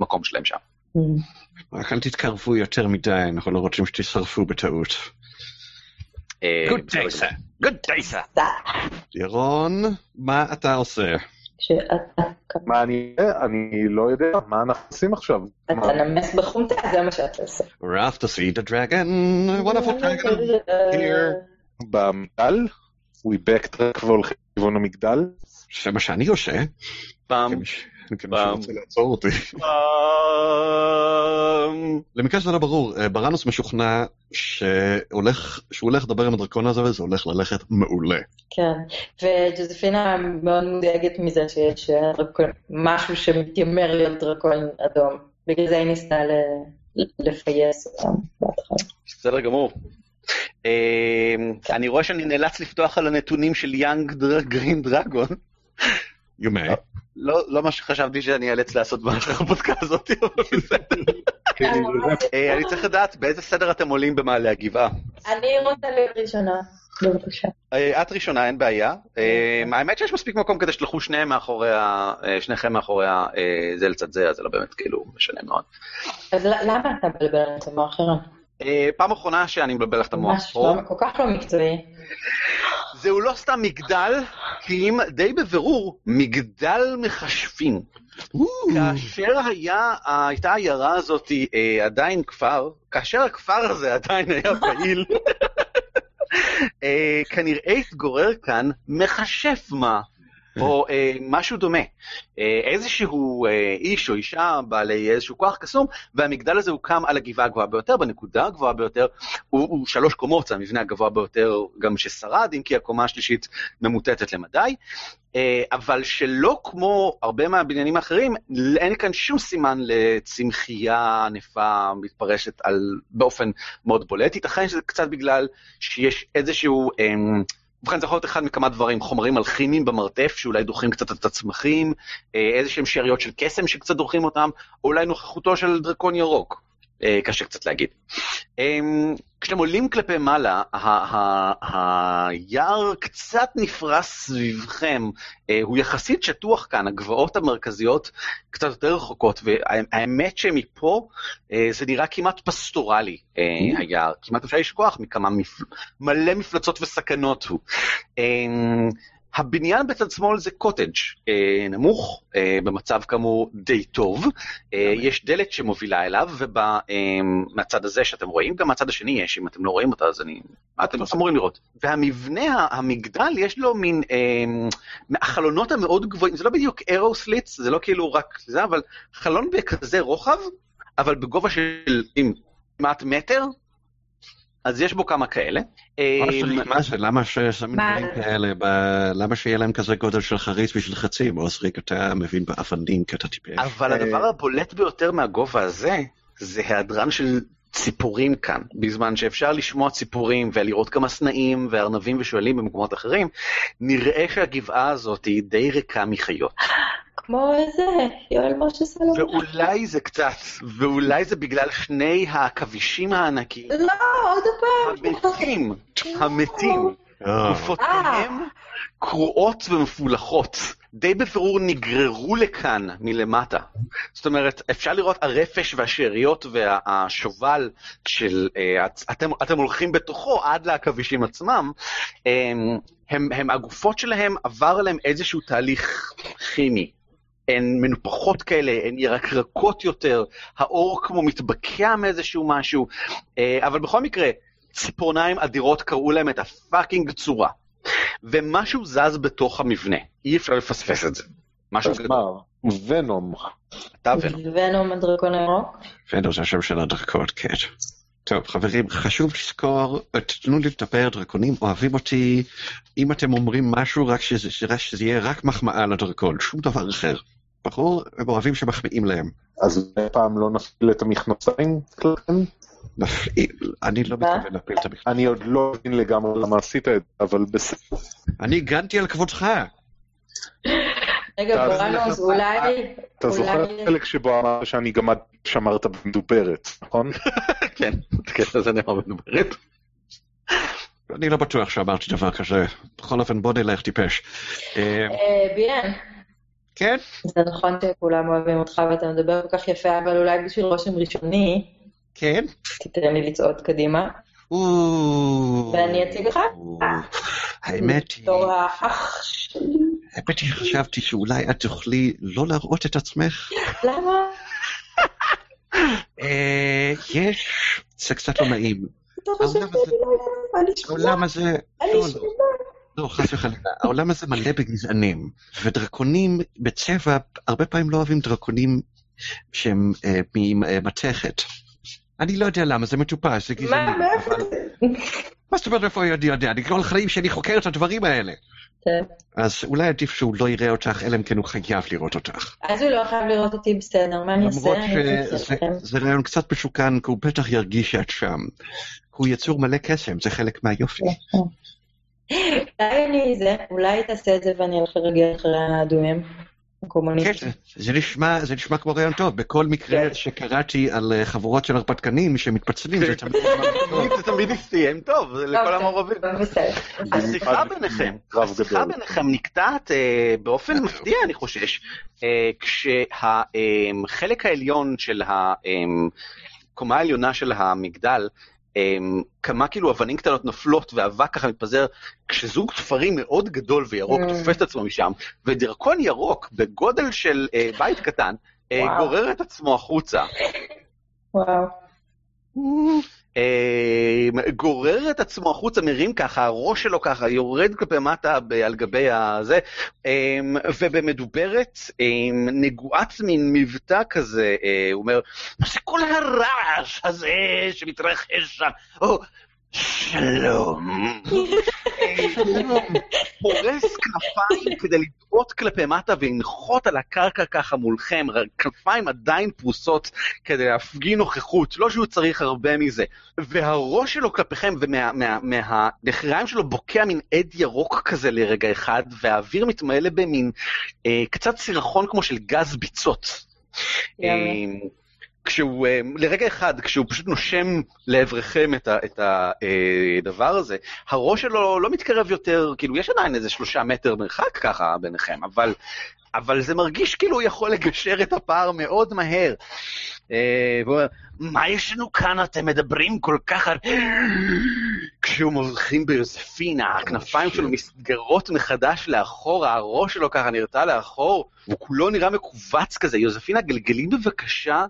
המקום שלהם שם. רק אל תתקרבו יותר מדי, אנחנו לא רוצים שתשרפו בטעות. sir. Good day, sir. ירון, מה אתה עושה? שאתה מה אני אני לא יודע, מה אנחנו עושים עכשיו? אתה נמס בחומטה, זה מה שאתה עושה. We're off to see the dragon, wonderful dragon. here. במגדל? We backtrack והולכים לכיוון המגדל? זה מה שאני עושה. פעם, פעם. שרוצה לעצור אותי. פעם. למקרה שזה לא ברור, אה, ברנוס משוכנע שהולך, שהוא הולך לדבר עם הדרקון הזה וזה הולך ללכת מעולה. כן, וג'וזפינה מאוד מודאגת מזה שיש אה, משהו שמתיימר להיות דרקון אדום. בגלל זה היא ניסתה לפייס אותם בהתחלה. בסדר גמור. אה, אני רואה שאני נאלץ לפתוח על הנתונים של יאנג גרין דרגון. You may. לא מה שחשבתי שאני אאלץ לעשות בפודקאסט הזאת, אבל בסדר. אה, אני צריך לדעת באיזה סדר אתם עולים במעלה הגבעה. אני רוצה להיות ראשונה, בבקשה. אה, את ראשונה, אין בעיה. אה, האמת שיש מספיק מקום כדי שתלכו שניהם מאחורי ה... אה, שניכם מאחורי ה... זה לצד זה, אז זה לא באמת כאילו משנה מאוד. אז למה אתה מבלבל את המוח פעם אחרונה שאני מבלבל לך את המוח ממש לא- כל כך לא מקצועי. זהו לא סתם מגדל, כי אם די בבירור, מגדל מכשפים. כאשר היה, הייתה העיירה הזאת אה, עדיין כפר, כאשר הכפר הזה עדיין היה פעיל, אה, כנראה התגורר כאן מכשף מה, או אה, משהו דומה. אה, איזשהו אה, איש או אישה בעלי איזשהו כוח קסום, והמגדל הזה הוקם על הגבעה הגבוהה ביותר, בנקודה הגבוהה ביותר, הוא, הוא שלוש קומות, זה המבנה הגבוה ביותר גם ששרד, אם כי הקומה השלישית ממוטטת למדי. אה, אבל שלא כמו הרבה מהבניינים האחרים, אין כאן שום סימן לצמחייה ענפה מתפרשת על, באופן מאוד בולט. ייתכן שזה קצת בגלל שיש איזשהו... אמ, ובכן זה יכול להיות אחד מכמה דברים, חומרים אלכימיים במרתף שאולי דוחים קצת את הצמחים, אה, איזה שהם שאריות של קסם שקצת דוחים אותם, או אולי נוכחותו של דרקון ירוק, קשה קצת להגיד. אמ, כשאתם עולים כלפי מעלה, היער קצת נפרס סביבכם, אה, הוא יחסית שטוח כאן, הגבעות המרכזיות קצת יותר רחוקות, והאמת שמפה אה, זה נראה כמעט פסטורלי, אה, היער, כמעט אפשר לשכוח מכמה מפל... מלא מפלצות וסכנות הוא. הבניין בצד שמאל זה קוטג' אה, נמוך, אה, במצב כאמור די טוב. אה, יש דלת שמובילה אליו, ומהצד הזה שאתם רואים, גם מהצד השני יש, אם אתם לא רואים אותה, אז אני... מה אתם אמורים לראות? והמבנה, המגדל, יש לו מין... אה, מהחלונות המאוד גבוהים, זה לא בדיוק אירו-סליץ, זה לא כאילו רק זה, אבל חלון בכזה רוחב, אבל בגובה של אם, כמעט מטר, אז יש בו כמה כאלה. מה אה, זה- מה זה, למה ששמים? דברים כאלה, למה שיהיה להם כזה גודל של חריץ בשביל חצים? אוסריק, אתה מבין באבנים כי אתה טיפש. אבל אה, הדבר הבולט ביותר מהגובה הזה, זה היעדרן של ציפורים כאן. בזמן שאפשר לשמוע ציפורים ולראות כמה סנאים וארנבים ושועלים במקומות אחרים, נראה שהגבעה הזאת היא די ריקה מחיות. כמו איזה, יואל משה סלומון. ואולי זה קצת, ואולי זה בגלל שני העכבישים הענקיים, לא, עוד פעם. המתים, המתים. אה, גופותיהם קרועות ומפולחות. די בבירור נגררו לכאן מלמטה. זאת אומרת, אפשר לראות הרפש והשאריות והשובל של... אה, אתם, אתם הולכים בתוכו עד לעכבישים עצמם. הם, הם, הם, הגופות שלהם עבר עליהם איזשהו תהליך כימי. הן מנופחות כאלה, הן ירקרקות יותר, האור כמו מתבקע מאיזשהו משהו, אה, אבל בכל מקרה, ציפורניים אדירות קראו להם את הפאקינג צורה. ומשהו זז בתוך המבנה, אי אפשר לפספס את זה. משהו גדול. ונום. אתה ונום. ונום הדרקון הירוק? פנדר זה השם של הדרקון, כן. טוב, חברים, חשוב לזכור, תנו לי לדבר, דרקונים אוהבים אותי. אם אתם אומרים משהו, רק שזה, שזה, שזה יהיה רק מחמאה לדרקון, שום דבר אחר. ברור? הם אוהבים שמחמיאים להם. אז פעם לא נפעיל את המכנסיים אני לא? מתכוון להפיל את המכתב. אני עוד לא מבין לגמרי למה עשית את זה, אבל בסדר. אני הגנתי על כבודך. רגע, בורנוס. אולי... אתה זוכר את. החלק שבו אמרת שאני גם שמרת במדוברת, נכון? כן, הקטע הזה נאמר מדוברת. אני לא בטוח שאמרתי דבר כזה. בכל אופן, בוא נלך טיפש. אה, אה, ביאן, כן? זה נכון שכולם אוהבים אותך ואתה מדבר כל כך יפה, אבל אולי בשביל רושם ראשוני, כן? תיתן לי לצעוד קדימה, ואני אציג לך. האמת היא, בתור האח שלי. האמת היא שחשבתי שאולי את תוכלי לא להראות את עצמך. למה? אה, יש, זה קצת לא נעים. אתה חושב העולם שאני הזה- לא. העולם הזה, אני לא, לא. לא, חס וחלילה, העולם הזה מלא בגזענים, ודרקונים בצבע, הרבה פעמים לא אוהבים דרקונים שהם אה, ממתכת. אני לא יודע למה, זה מטופש, זה גזעני. מה, מאיפה זה? מה זאת אומרת איפה אני יודע? אני כל החיים שלי חוקר את הדברים האלה. כן. אז אולי עדיף שהוא לא יראה אותך, אלא אם כן הוא חייב לראות אותך. אז הוא לא חייב לראות אותי בסדר, מה אני אעשה? למרות שזה רעיון קצת משוכן, כי הוא בטח ירגיש שאת שם. הוא יצור מלא קסם, זה חלק מהיופי. אולי אני זה, אולי תעשה את זה ואני אלך לרגל אחרי האדומים. כן, הקומוניסטים. זה נשמע, זה נשמע כמו רעיון טוב. בכל מקרה כן. שקראתי על אה, חבורות של הרפתקנים שמתפצלים, זה תמיד נשמע טוב. זה תמיד הסתיים טוב, זה לכל אוקיי, המעורבים. השיחה ביניכם, השיחה. ביניכם נקטעת אה, באופן מפתיע, אני חושש, אה, כשהחלק העליון של הקומה העליונה של המגדל, כמה כאילו אבנים קטנות נופלות ואבק ככה מתפזר, כשזוג תפרים מאוד גדול וירוק Mm. תופס את עצמו משם, ודרקון ירוק בגודל של אה, בית קטן, אה. גורר את עצמו החוצה. וואו. אה, גורר את עצמו החוצה, מרים ככה, הראש שלו ככה, יורד כלפי מטה על גבי הזה, אה, ובמדוברת, אה, נגועת מין מבטא כזה, אה, הוא אומר, מה זה כל הרעש הזה שמתרחש שם? שלום. אה, פורס כנפיים כדי לטעות כלפי מטה ולנחות על הקרקע ככה מולכם, כנפיים עדיין פרוסות כדי להפגין נוכחות, לא שהוא צריך הרבה מזה. והראש שלו כלפיכם ומהנחיריים מה, שלו בוקע מין עד ירוק כזה לרגע אחד, והאוויר מתמלא במין אה, קצת סירחון כמו של גז ביצות. יאללה. אה, כשהוא, אה, לרגע אחד, כשהוא פשוט נושם לעברכם את, ה, את הדבר הזה, הראש שלו לא מתקרב יותר, כאילו יש עדיין איזה שלושה מטר מרחק ככה ביניכם, אבל, אבל זה מרגיש כאילו הוא יכול לגשר את הפער מאוד מהר. אה, והוא מה יש לנו כאן, אתם מדברים כל כך... על-" כשהוא מבחין ביוזפינה, הכנפיים שלו נסגרות מחדש לאחורה, הראש שלו ככה נרתע לאחור, והוא כולו נראה מכווץ כזה. יוזפינה, גלגלי בבקשה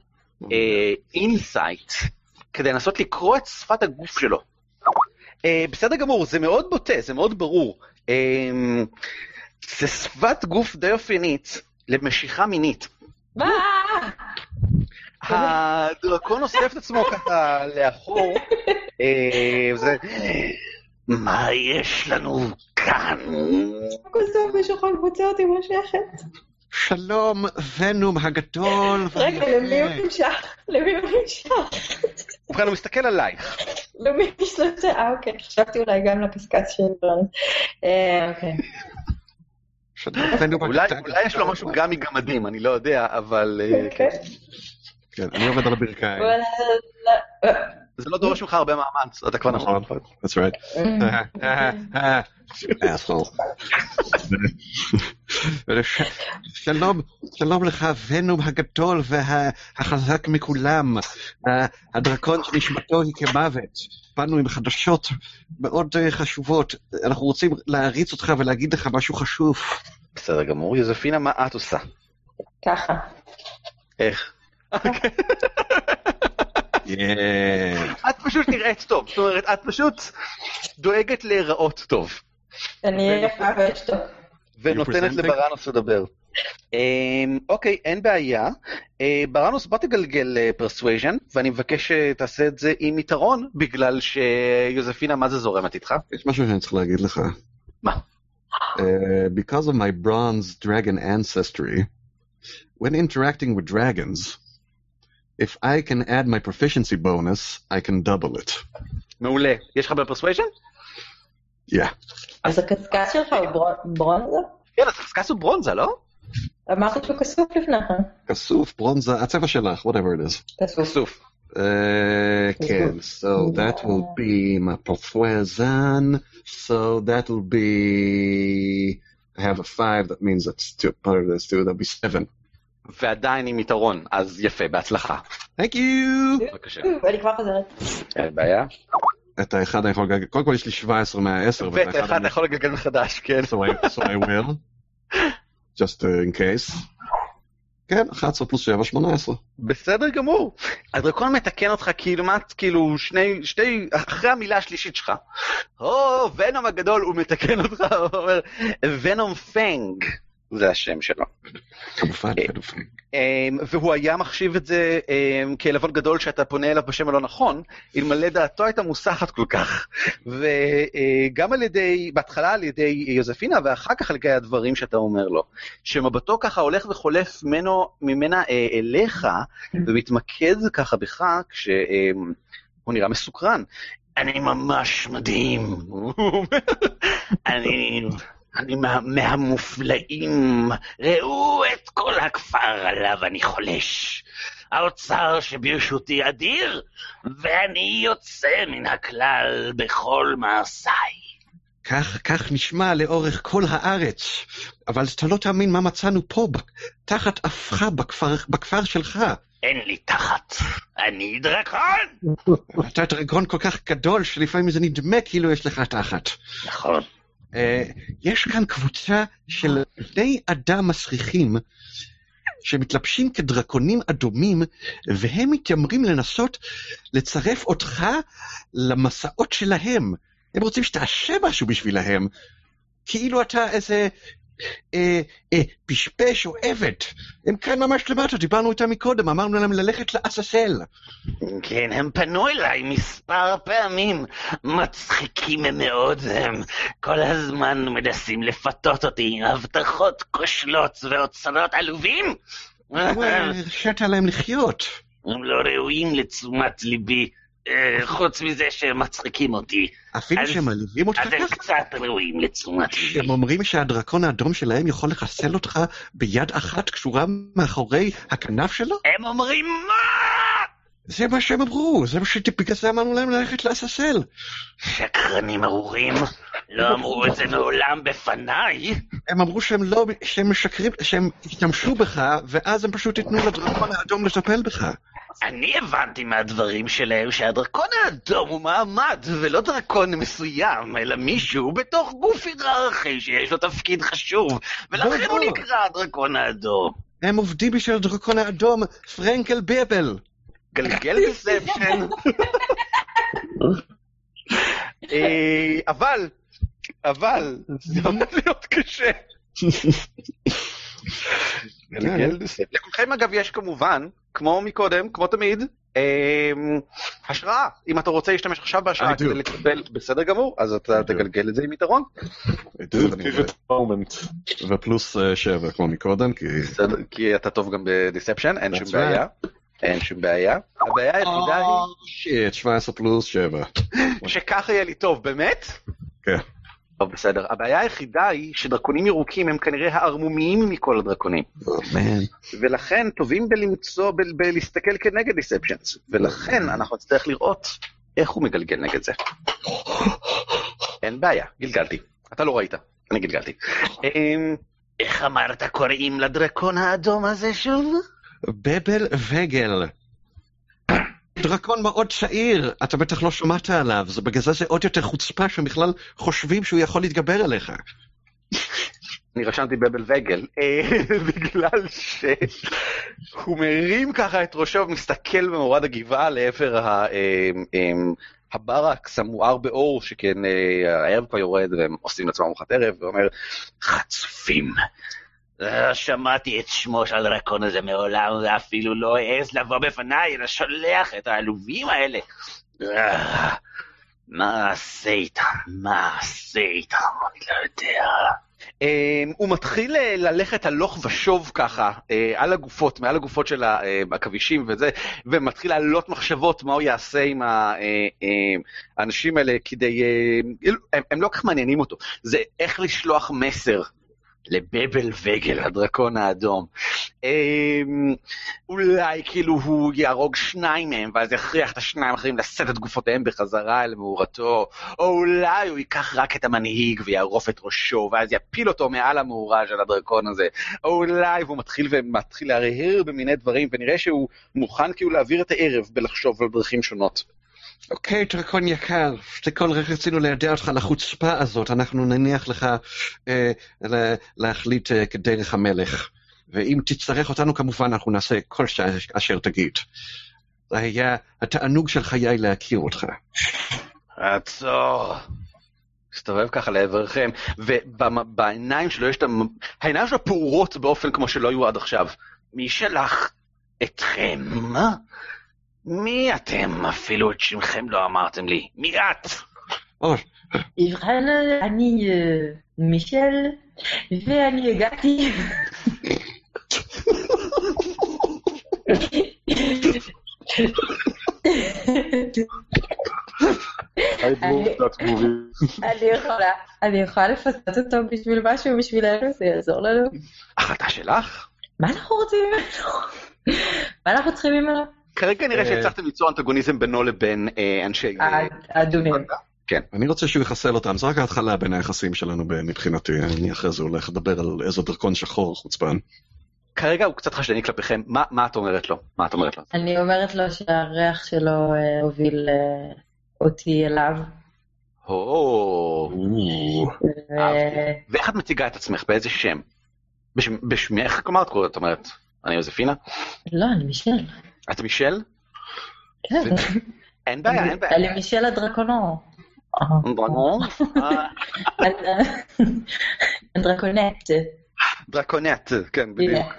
insight, כדי לנסות לקרוא את שפת הגוף שלו. אה, בסדר גמור, זה מאוד בוטה, זה מאוד ברור. אה, זה שפת גוף די אופיינית למשיכה מינית. מה? הדרקון אוסף את עצמו ככה לאחור, אה, זה... מה יש לנו כאן? הכל טוב, מישהו יכול לבוצע אותי מושכת. שלום, ונום הגדול רגע, למי הוא. נמשך? למי הוא נמשך? ובכן, הוא מסתכל עלייך. למי יש לו את זה? אה, אוקיי. חשבתי אולי גם לקשקש של ברנס. אה, אוקיי. אולי יש לו משהו גם מגמדים, אני לא יודע, אבל... אה, אוקיי. כן, אני עובד על הברכיים. זה לא דורש ממך הרבה מאמץ, אתה כבר נכון. נכון, that's right. asshole. שלום, שלום לך, ונום הגדול והחזק מכולם, הדרקון שנשמתו היא כמוות. באנו עם חדשות מאוד אה, חשובות. אנחנו רוצים להריץ אותך ולהגיד לך משהו חשוב. בסדר גמור, יוזפינה, מה את עושה? ככה. איך? Yeah. את פשוט נראית טוב, זאת אומרת, את פשוט דואגת להיראות טוב, אני אהיה יפה ויש טוב. ונותנת? לברנוס לדבר. אמ, אוקיי, אין בעיה. אה, ברנוס, בוא תגלגל persuasion, ואני מבקש שתעשה את זה עם יתרון, בגלל שיוזפינה מה זה זורמת איתך. יש משהו שאני צריך להגיד לך. מה? Uh, because of my bronze dragon ancestry, when interacting with dragons, if I can add my proficiency bonus, I can double it. מעולה. יש לך בפרסוויז'ן? Yeah. אז הקשקש שלך הוא ברון- ברונזה? כן, אז חזקס הוא ברונזה, לא? אמרת שהוא כסוף לפני כן. כסוף, ברונזה, הצבע שלך, whatever it is. כסוף. חשוף. Uh, כן, so that will be my persuasion, so that will be... I have a five, that means that's two, part of this too, that'll be seven. ועדיין עם יתרון, אז יפה, בהצלחה. Thank you! בבקשה. ואני כבר חוזרת. אין בעיה. את האחד אני יכול לגלגל, קודם כל יש לי 17 מה-10, ואת האחד אתה יכול לגלגל מחדש, כן. so I, so I will, just uh, in case. כן, 11 פלוס 7, 18. בסדר גמור. הדרקון מתקן אותך כמעט כאילו שני, שתי, אחרי המילה השלישית שלך. או, ונום הגדול, הוא מתקן אותך, הוא אומר, ונום פנג, זה השם שלו. כמובן, אה, כמובן. אמ, והוא היה מחשיב את זה אמ, כעלבון גדול שאתה פונה אליו בשם הלא נכון, אלמלא דעתו הייתה מוסחת כל כך. וגם על ידי, בהתחלה על ידי יוזפינה, ואחר כך על ידי הדברים שאתה אומר לו. שמבטו ככה הולך וחולף ממנו, ממנה אה, אליך, ומתמקד ככה בך, כשהוא נראה מסוקרן. אני ממש מדהים. אני... אני מה, מהמופלאים, ראו את כל הכפר עליו אני חולש. האוצר שברשותי אדיר, ואני יוצא מן הכלל בכל מעשיי. כך, כך נשמע לאורך כל הארץ, אבל אתה לא תאמין מה מצאנו פה, תחת אפך בכפר, בכפר שלך. אין לי תחת, אני דרקון! אתה דרגון כל כך גדול, שלפעמים זה נדמה כאילו יש לך תחת. נכון. אה, יש כאן קבוצה של בני אדם מסריחים שמתלבשים כדרקונים אדומים, והם מתיימרים לנסות לצרף אותך למסעות שלהם. הם רוצים שתעשה משהו בשבילהם, כאילו אתה איזה אה, אה, פשפש או עבד. הם כאן ממש למטה, דיברנו איתם מקודם, אמרנו להם ללכת לעששל. כן, הם פנו אליי מספר פעמים. מצחיקים הם מאוד הם. כל הזמן מנסים לפתות אותי הבטחות כושלות ואוצרות עלובים. הרשית להם לחיות. הם לא ראויים לתשומת ליבי, חוץ מזה שהם מצחיקים אותי. אפילו שהם מעליבים אותך אז הם ככה? קצת ראויים לתשומת ליבי. הם אומרים שהדרקון האדום שלהם יכול לחסל אותך ביד אחת קשורה מאחורי הכנף שלו? הם אומרים מה? זה מה שהם אמרו, זה מה שבגלל זה אמרנו להם ללכת לעששל. שקרנים ארורים, לא אמרו את זה מעולם בפניי. הם אמרו שהם לא, שהם משקרים, שהם ישתמשו בך, ואז הם פשוט ייתנו לדרקון האדום לטפל בך. אני הבנתי מהדברים שלהם שהדרקון האדום הוא מעמד, ולא דרקון מסוים, אלא מישהו בתוך גוף היררכי שיש לו תפקיד חשוב, ולכן הוא. נקרא הדרקון האדום. הם עובדים בשביל הדרקון האדום, פרנקל ביבל. גלגל דיספשן. אה, אבל, אבל, זה אמור להיות קשה. גלגל דיספשן. לכולכם אגב יש כמובן, כמו מקודם, כמו תמיד, אה, השראה. אם אתה רוצה להשתמש עכשיו בהשראה. כדי לקבל, בסדר גמור, אז אתה. תגלגל את זה עם יתרון. ופלוס אה, שבע, כמו מקודם, כי... אתה טוב גם בדיספשן, אין שום בעיה. אין שום בעיה. הבעיה היחידה היא שיט, 17 פלוס 7. שככה יהיה לי טוב, באמת? כן. טוב, בסדר. הבעיה היחידה היא שדרקונים ירוקים הם כנראה הערמומיים מכל הדרקונים. ולכן טובים בלמצוא, בלהסתכל כנגד דיספשנס. ולכן אנחנו נצטרך לראות איך הוא מגלגל נגד זה. אין בעיה, גלגלתי. אתה לא ראית, אני גלגלתי. אמ, איך אמרת קוראים לדרקון האדום הזה שוב? בבל וגל. דרקון מאוד צעיר, אתה בטח לא שמעת עליו, זה בגלל זה זה עוד יותר חוצפה שהם חושבים שהוא יכול להתגבר עליך. אני רשמתי בבל וגל, אה, בגלל שהוא מרים ככה את ראשו ומסתכל במורד הגבעה לעבר ה- אה, אה, הברקס המואר באור, שכן הערב כבר יורד והם עושים לעצמם ארוחת ערב, ואומר, חצופים. לא שמעתי את שמו של הדרקון הזה מעולם, ואפילו לא העז לבוא בפניי, אלא שולח את העלובים האלה. אה, מה אעשה איתם? מה אעשה איתם? אני לא יודע. אמ, הוא מתחיל אה, ללכת הלוך ושוב ככה, אה, על הגופות, מעל הגופות של העכבישים וזה, ומתחיל להעלות מחשבות מה הוא יעשה עם האנשים האלה כדי... הם לא כל כך מעניינים אותו, זה איך לשלוח מסר לבבל וגל, הדרקון האדום. אמ, אולי כאילו הוא יהרוג שניים מהם, ואז יכריח את השניים האחרים לשאת את גופותיהם בחזרה אל מאורתו, או אולי הוא ייקח רק את המנהיג ויערוף את ראשו, ואז יפיל אותו מעל המאורה של הדרקון הזה, או אולי והוא מתחיל ומתחיל להרהר במיני דברים, ונראה שהוא מוכן כאילו להעביר את הערב בלחשוב על דרכים שונות. אוקיי, דרקון יקר, כל רגע רצינו לידע אותך על החוצפה הזאת, אנחנו נניח לך אה, לה, להחליט אה, כדרך המלך. ואם תצטרך אותנו, כמובן, אנחנו נעשה כל ש... אשר תגיד. זה היה התענוג של חיי להכיר אותך. עצור. מסתובב ככה לעברכם, ובעיניים שלו יש את ה... העיניים שלו פעורות באופן כמו שלא היו עד עכשיו. מי שלח אתכם? מי אתם? אפילו את שמכם לא אמרתם לי. מי את? ובכן, אני אה, מישל, ואני הגעתי... אני יכולה לפצות אותו בשביל משהו בשבילנו, זה יעזור לנו. החלטה שלך? מה אנחנו רוצים ממנו? מה אנחנו צריכים ממנו? כרגע נראה אה. שהצלחתם ליצור אנטגוניזם בינו לבין אה, אנשי... אה, האדונים. אני רוצה שהוא יחסל אותם, זו רק ההתחלה בין היחסים שלנו מבחינתי. אני אחרי זה הולך לדבר על איזה דרקון שחור חוצפן. כרגע הוא קצת חשדני כלפיכם, מה, מה את אומרת לו? מה את אומרת לו? אני אומרת לו שהריח שלו אה, הוביל אה, אותי אליו. או, ו- ואיך את מציגה את עצמך? באיזה שם? בש, בשמך? כלומר, את קוראת, את אומרת, אני יוזפינה? לא, אני מישל. את מישל? כן. אין בעיה, אין בעיה. אני מישל הדרקונו. דרקון? אה, הדרקונט. דרקונט, כן, בדיוק.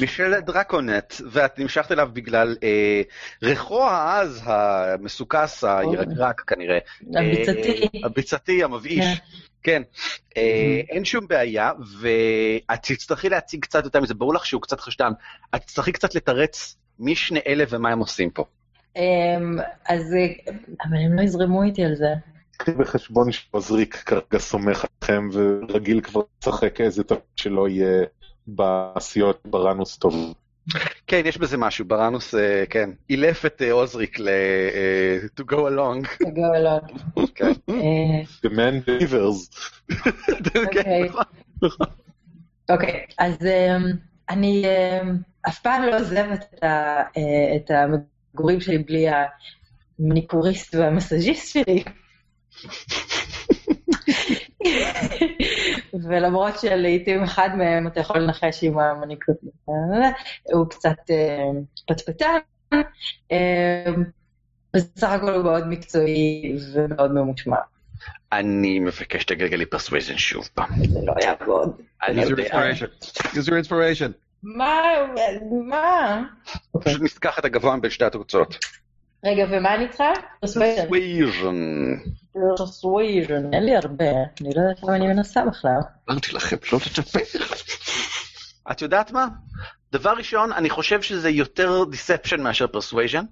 מישל דרקונט, ואת נמשכת אליו בגלל אה, ריחו העז, המסוכס, הירקרק כנראה. הביצתי. אה, הביצתי, המבאיש. כן, אה, אין שום בעיה, ואת תצטרכי להציג קצת יותר מזה, ברור לך שהוא קצת חשדן, את תצטרכי קצת לתרץ מי שני אלה ומה הם עושים פה. אמ, אז, אבל הם לא יזרמו איתי על זה. קחי בחשבון שעוזריק כרגע סומך עליכם ורגיל כבר לשחק איזה תפקיד שלא יהיה בעשיות בראנוס טוב. כן, יש בזה משהו, בראנוס, אה, כן, אילף את אה, עוזריק ל... אה, to go along. go along. כן. The man delivers. כן, אוקיי. נכון. אוקיי, אז אמ, אני אמ, אף פעם לא עוזבת את אה, המגורים שלי בלי המניקוריסט והמסאז'יסט שלי. ולמרות שלעיתים אחד מהם אתה יכול לנחש עם המניקוריסט, הוא קצת אה, פטפטן, אה, בסך הכל הוא מאוד מקצועי ומאוד ממושמע. אני מבקש שתגלגלי persuasion שוב פעם. זה לא יעבוד. אני Use your יודע, inspiration. Use your inspiration. מה? מה? פשוט ניקח את הגבוה בין שתי התוצאות. רגע, ומה אני צריכה? persuasion. persuasion. אין לי הרבה, אני לא יודעת למה אני מנסה בכלל. אמרתי לכם, לא תטפח. את יודעת מה? דבר ראשון, אני חושב שזה יותר deception מאשר persuasion.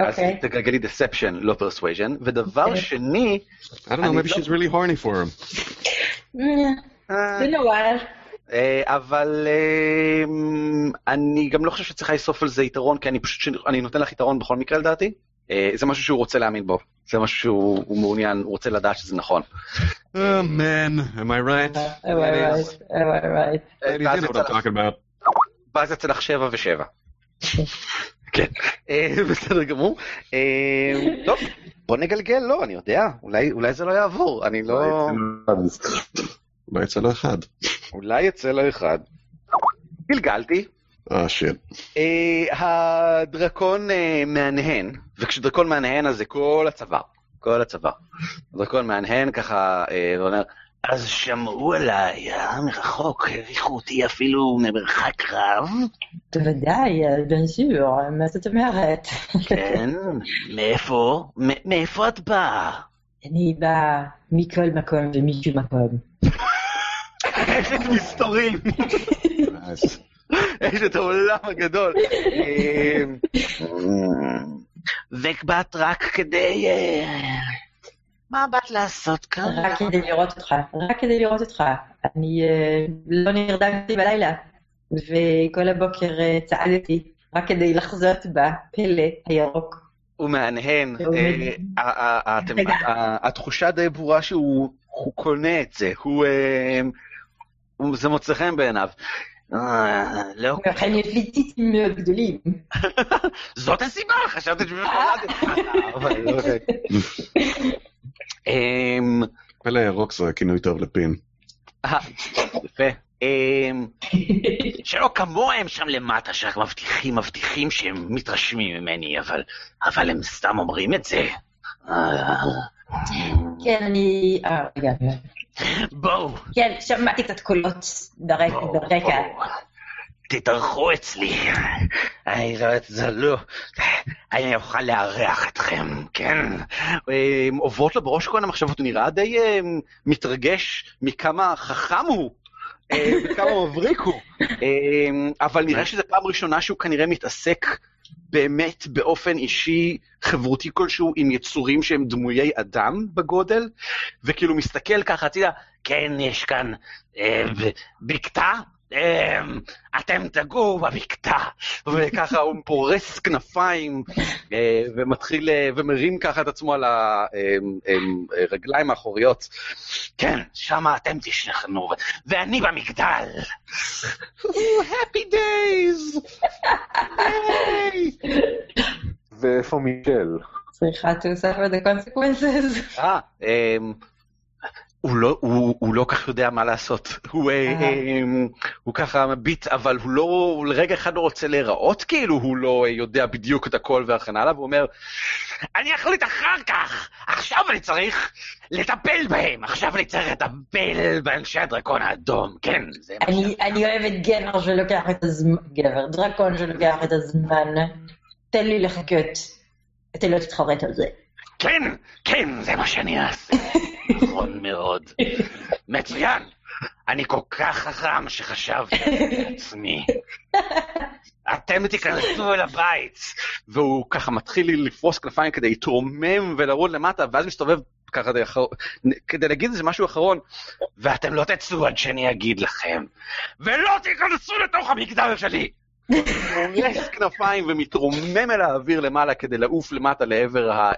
אז אוקיי. תגלגלי deception, לא persuasion. ודבר אוקיי. שני, I don't know, maybe לא- she's really horny for him. אה, בן וואל. אה, אבל אה, אני גם לא חושב שצריך להוסיף על זה יתרון, כי אני פשוט, אני נותן לך יתרון בכל מקרה לדעתי. אה, זה משהו שהוא רוצה להאמין בו. זה משהו שהוא הוא מעוניין, הוא רוצה לדעת שזה נכון. Oh, man, am I right? Am I right? Am I right? אה. ואז יצא לך שבע ושבע. כן, אה, בסדר גמור. אה, טוב, בוא נגלגל, לא, אני יודע, אולי זה לא יעבור, אני לא... אולי יצא לו אחד. אולי יצא לו אחד. גלגלתי. אה, שיט. אה, הדרקון מהנהן, וכשדרקון מהנהן אז זה כל הצוואר, כל הצוואר. הדרקון מהנהן ככה, ואומר, אז שמעו עליי, אה, מרחוק, העריכו אותי אפילו ממרחק רב, בוודאי, בן שיעור, מה זאת אומרת? כן, מאיפה? מאיפה את באה? אני באה מכל מקום ומשום מקום. אשת מסתורים, נייס. אשת העולם הגדול. אה, ובאת רק כדי... מה באת לעשות כאן? רק כדי לראות אותך, רק כדי לראות אותך. אני אה, לא נרדמתי בלילה, וכל הבוקר אה, צעדתי, רק כדי לחזות בפלא הירוק. הוא מהנהן. אה, התחושה די ברורה שהוא הוא קונה את זה, הוא... הוא- זה מוצא חן בעיניו. לא, לכן יש לי ציצים מאוד גדולים. זאת הסיבה, חשבתי שבאמת אוקיי. אמ, פלא ירוק זה כינוי טוב לפין. אה, יפה. אמ, שלא כמוהם שם למטה, שרק מבטיחים, מבטיחים שהם מתרשמים ממני, אבל, אבל הם סתם אומרים את זה. אה, כן, אני... אה, רגע, רגע. בואו, כן, שמעתי קצת קולות ברקע. תתארחו אצלי. אני לא, זה לא, אני אוכל לארח אתכם, כן? אמ, עוברות לו בראש כל המחשבות, הוא נראה די אמ, מתרגש מכמה חכם הוא. אה, וכמה מבריק הוא. אבל נראה שזו פעם ראשונה שהוא כנראה מתעסק באמת באופן אישי, חברותי כלשהו, עם יצורים שהם דמויי אדם בגודל, וכאילו מסתכל ככה הצידה, כן, יש כאן אה, בקתה, אה, אתם תגורו בבקתה, וככה הוא פורס כנפיים, אה, ומתחיל, אה, ומרים ככה את עצמו על הרגליים האחוריות. כן, שמה אתם תשכנו, ואני במגדל. Happy days! ואיפה מישל? צריכה to suffer the consequences. אה, אמ, הוא לא, הוא, הוא לא כך יודע מה לעשות. הוא, אה, אה. אמ, הוא ככה מביט, אבל הוא לא, הוא לרגע אחד לא רוצה להיראות כאילו הוא לא אה, יודע בדיוק את הכל וכן הלאה, והוא אומר, אני אחליט אחר כך, עכשיו אני צריך לטפל בהם, עכשיו אני צריך לטפל באנשי הדרקון האדום, כן, זה מה אני, אני אוהבת גבר שלוקח את הזמן, גבר, דרקון שלוקח את הזמן. תן לי לחכות. אתה לא תתחרט על זה. כן, כן, זה מה שאני אעשה. נכון מאוד. מצוין. אני כל כך חכם שחשבתי לעצמי. אתם תיכנסו אל הבית. והוא ככה מתחיל לפרוס כנפיים כדי להתרומם ולרוד למטה, ואז מסתובב ככה כדי, אחר... כדי להגיד איזה משהו אחרון, ואתם לא תצאו עד שאני אגיד לכם, ולא תיכנסו לתוך המגדל שלי! פורס כנפיים ומתרומם אל האוויר למעלה כדי לעוף למטה לעבר אה,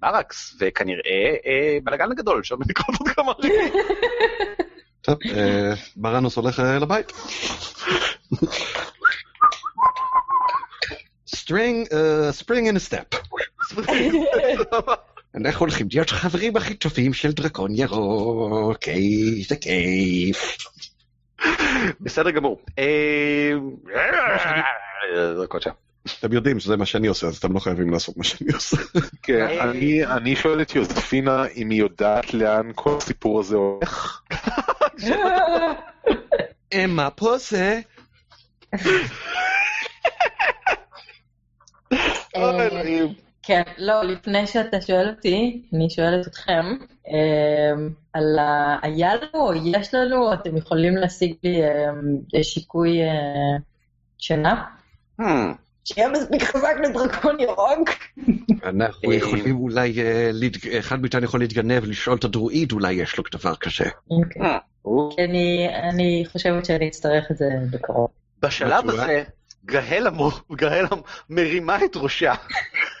ברקס, וכנראה אה, בלאגן גדול, שם לקרות עוד כמה רגעים. טוב, אה, ברנוס הולך אה, לבית. spring, spring in step. אנחנו הולכים להיות חברים הכי טובים של דרקון ירוק, איזה כיף. בסדר גמור. אה, דקות שם. אתם יודעים שזה מה שאני עושה, אז אתם לא חייבים לעשות מה שאני עושה. כן, אה. אני- אני שואל את יוזפינה אם היא יודעת לאן כל הסיפור הזה הולך. מה פה זה? אוי, אלוהים. כן, לא, לפני שאתה שואל אותי, אני שואלת אתכם, אמ, על ה... היה לנו או יש לנו, אתם יכולים להשיג לי אמ, שיקוי אה, שינה? שיהיה מספיק חזק לדרקון ירוק? אנחנו אה, יכולים אולי, אה, אחד מאיתנו יכול להתגנב, לשאול את הדרואיד, אולי יש לו דבר כזה. אוקיי. hmm. כי אני, אני חושבת שאני אצטרך את זה בקרוב. בשלב. הזה, גהלה גהלה מרימה את ראשה.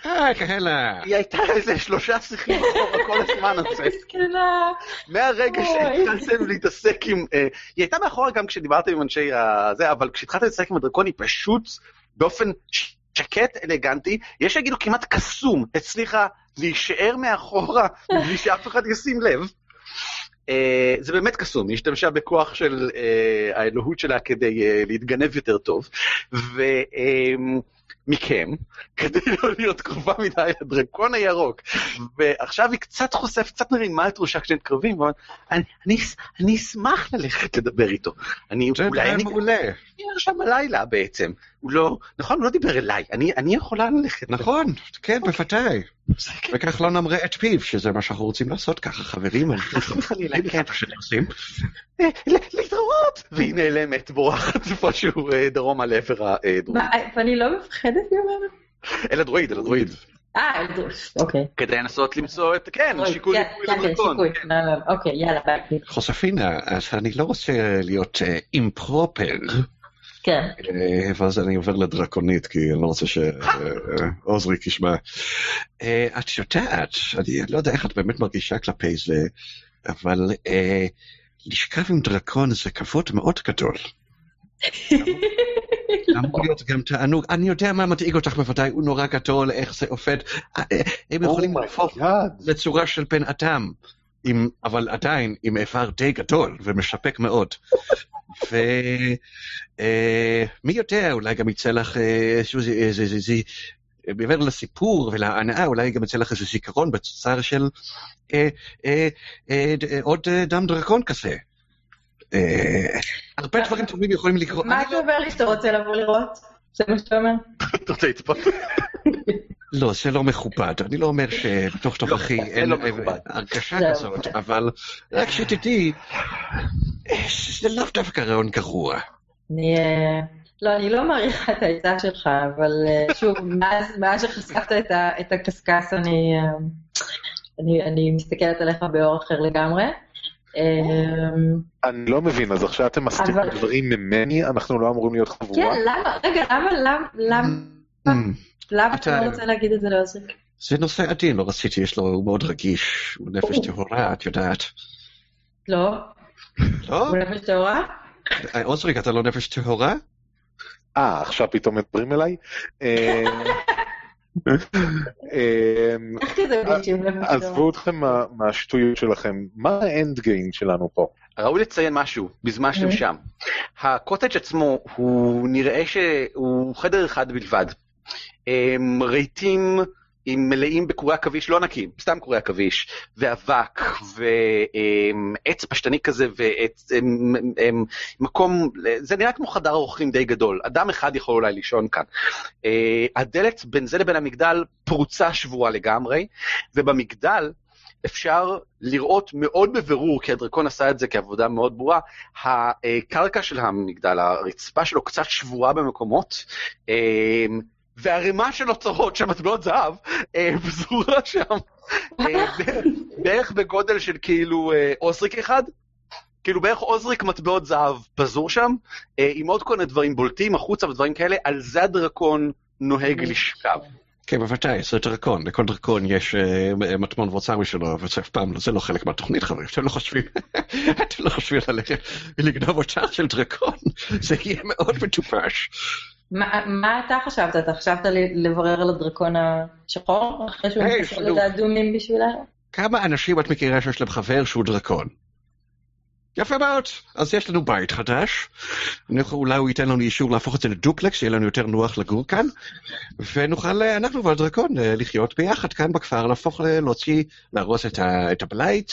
אה, כאלה. היא הייתה איזה שלושה שיחים אחורה כל הזמן הזה. מסכנה. מהרגע. שהתחלתם להתעסק עם... אה, היא הייתה מאחורה גם כשדיברתם עם אנשי הזה, אבל כשהתחלתם להתעסק עם הדרקון היא פשוט באופן שקט, אלגנטי, יש שיגידו כמעט קסום, הצליחה להישאר מאחורה בלי שאף אחד ישים לב. אה, זה באמת קסום, היא השתמשה בכוח של אה, האלוהות שלה כדי אה, להתגנב יותר טוב. ומכם, כדי לא להיות קרובה מדי לדרקון הירוק. ועכשיו היא קצת חושפת, קצת מרימה את ראשה כשהם קרבים, ואומרת, אני, אני, אני אשמח ללכת לדבר איתו. אני, זה אולי אני מעולה. אהיה שם הלילה בעצם. הוא לא, נכון, הוא לא דיבר אליי, אני, אני יכולה ללכת. נכון, כן, בוודאי. זה כן, וכך לא נמרה את פיו, שזה מה שאנחנו רוצים לעשות ככה, חברים. אנחנו חלילה, יודעים כן. מה שאתם עושים. אה, להתראות! והיא נעלמת, בורחת איפשהו אה, דרומה לעבר הדרום. מה, ואני לא מפחדת ממנו? אל הדרואיד, אל הדרואיד. אה, אוקיי. כדי לנסות למצוא את, כן, שיקול כן, ניכוי כן, כן. כן. לא, לא, אוקיי, יאללה, ביי. חוספינה, אז אני לא רוצה להיות אימפרופר, כן. ואז אני עובר לדרקונית, כי אני לא רוצה שעוזריק ישמע. אה, את יודעת, אני לא יודע איך את באמת מרגישה כלפי זה, אבל אה, לשכב עם דרקון זה כבוד מאוד גדול. אמור להיות גם תענוג. אני יודע מה מדאיג אותך בוודאי, הוא נורא גדול, איך זה עובד. אה, אה, הם יכולים להפוך oh my god. לצורה של בן אדם, עם, אבל עדיין עם איבר די גדול ומספק מאוד. ומי יודע, אולי גם יצא לך אה, איזשהו, זה, זה, זה, זה, מעבר לסיפור ולהנאה, אולי גם יצא לך איזה זיכרון בתוצר של אה, אה, אה, ד- עוד אה, דם דרקון כזה. אה, הרבה דברים טובים יכולים לקרות. מה אתה אומר לי שאתה רוצה לבוא לראות? זה מה שאתה אומר? אתה רוצה לצפות? לא, זה לא מכובד. אני לא אומר שבתוך תוככי זה אין לא. הרגשה זהו. כזאת, אבל רק שתדעי, זה לאו דווקא רעיון גרוע. אה, לא, אני לא מעריכה את העצה שלך, אבל אה, שוב, מאז, שחשפת את, הקשקש, אני, אה, אני, אני מסתכלת עליך באור אחר לגמרי. אני לא מבין, אז עכשיו אתם מסתירים דברים ממני? אנחנו לא אמורים להיות חבורה? כן, למה, רגע, למה, למה, למה, אתה לא רוצה להגיד את זה לעוזריק? זה נושא עדין, לא רציתי, יש לו, הוא מאוד רגיש, הוא נפש טהורה, את יודעת. לא? לא? הוא נפש טהורה? אה, עוזריק, אתה לא נפש טהורה? אה, עכשיו פתאום מדברים אליי? אה, אה? עזבו אתכם מה- מהשטויות שלכם, מה האנד גיים שלנו פה? ראוי לציין משהו בזמן שאתם Mm. שם. הקוטג' עצמו הוא נראה שהוא חדר אחד בלבד. הם רהיטים עם מלאים בקורי עכביש לא ענקיים, סתם קורי עכביש, ואבק, ועץ פשטני כזה, ועץ, הם- הם- מקום, זה נראה כמו חדר אורחים די גדול, אדם אחד יכול אולי לישון כאן. אה, הדלת בין זה לבין המגדל פרוצה שבורה לגמרי, ובמגדל אפשר לראות מאוד בבירור, כי הדרקון עשה את זה כעבודה מאוד ברורה, הקרקע של המגדל, הרצפה שלו קצת שבורה במקומות, וערימה של אוצרות של מטבעות זהב אה, פזורה שם, אה, בערך- בערך בגודל של כאילו אה, עוזריק אחד. כאילו בערך עוזריק מטבעות זהב פזור שם, אה, עם עוד כל מיני דברים בולטים החוצה ודברים כאלה, על זה הדרקון נוהג לשכב. כן, בוודאי, זה דרקון, לכל דרקון יש אה, מטמון ואוצר משלו, אבל זה אף פעם לא, זה לא חלק מהתוכנית, חברים, אתם לא חושבים, אתם לא חושבים ללכת ולגנוב אוצר של דרקון, זה יהיה מאוד מטופש. מה מה אתה חשבת? אתה חשבת לברר על הדרקון השחור? אחרי שהוא שלום. את האדומים בשבילנו? כמה אנשים את מכירה שיש להם חבר שהוא דרקון? יפה מאוד, אז יש לנו בית חדש, אולי הוא ייתן לנו אישור להפוך את זה לדופלקס, שיהיה לנו יותר נוח לגור כאן, ונוכל אה, אנחנו והדרקון אה, לחיות ביחד כאן בכפר, להפוך, ל- להוציא, להרוס את, ה, את הבלייט.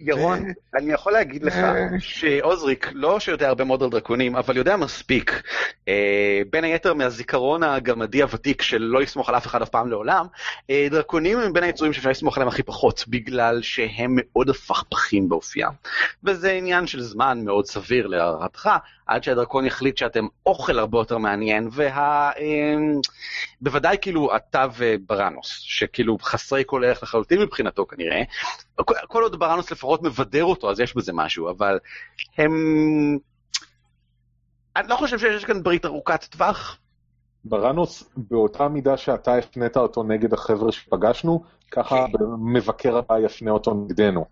ירון, אני יכול להגיד לך. שעוזריק, לא שיודע הרבה מאוד על דרקונים, אבל יודע מספיק, אה, בין היתר מהזיכרון הגמדי הוותיק של לא לסמוך על אף אחד אף פעם לעולם, אה, דרקונים הם בין היצורים שאפשר לסמוך עליהם הכי פחות, בגלל שהם מאוד הפכפכים באופיים. וזה עניין של זמן מאוד סביר להערתך, עד שהדרקון יחליט שאתם אוכל הרבה יותר מעניין, וה... אה, בוודאי כאילו אתה ובראנוס, שכאילו חסרי כל ערך לחלוטין מבחינתו כנראה, כל- כל עוד בראנוס לפחות מבדר אותו, אז יש בזה משהו, אבל הם... אני לא חושב שיש כאן ברית ארוכת טווח. בראנוס, באותה מידה שאתה הפנית אותו נגד החבר'ה שפגשנו, ככה מבקר הבא יפנה אותו נגדנו.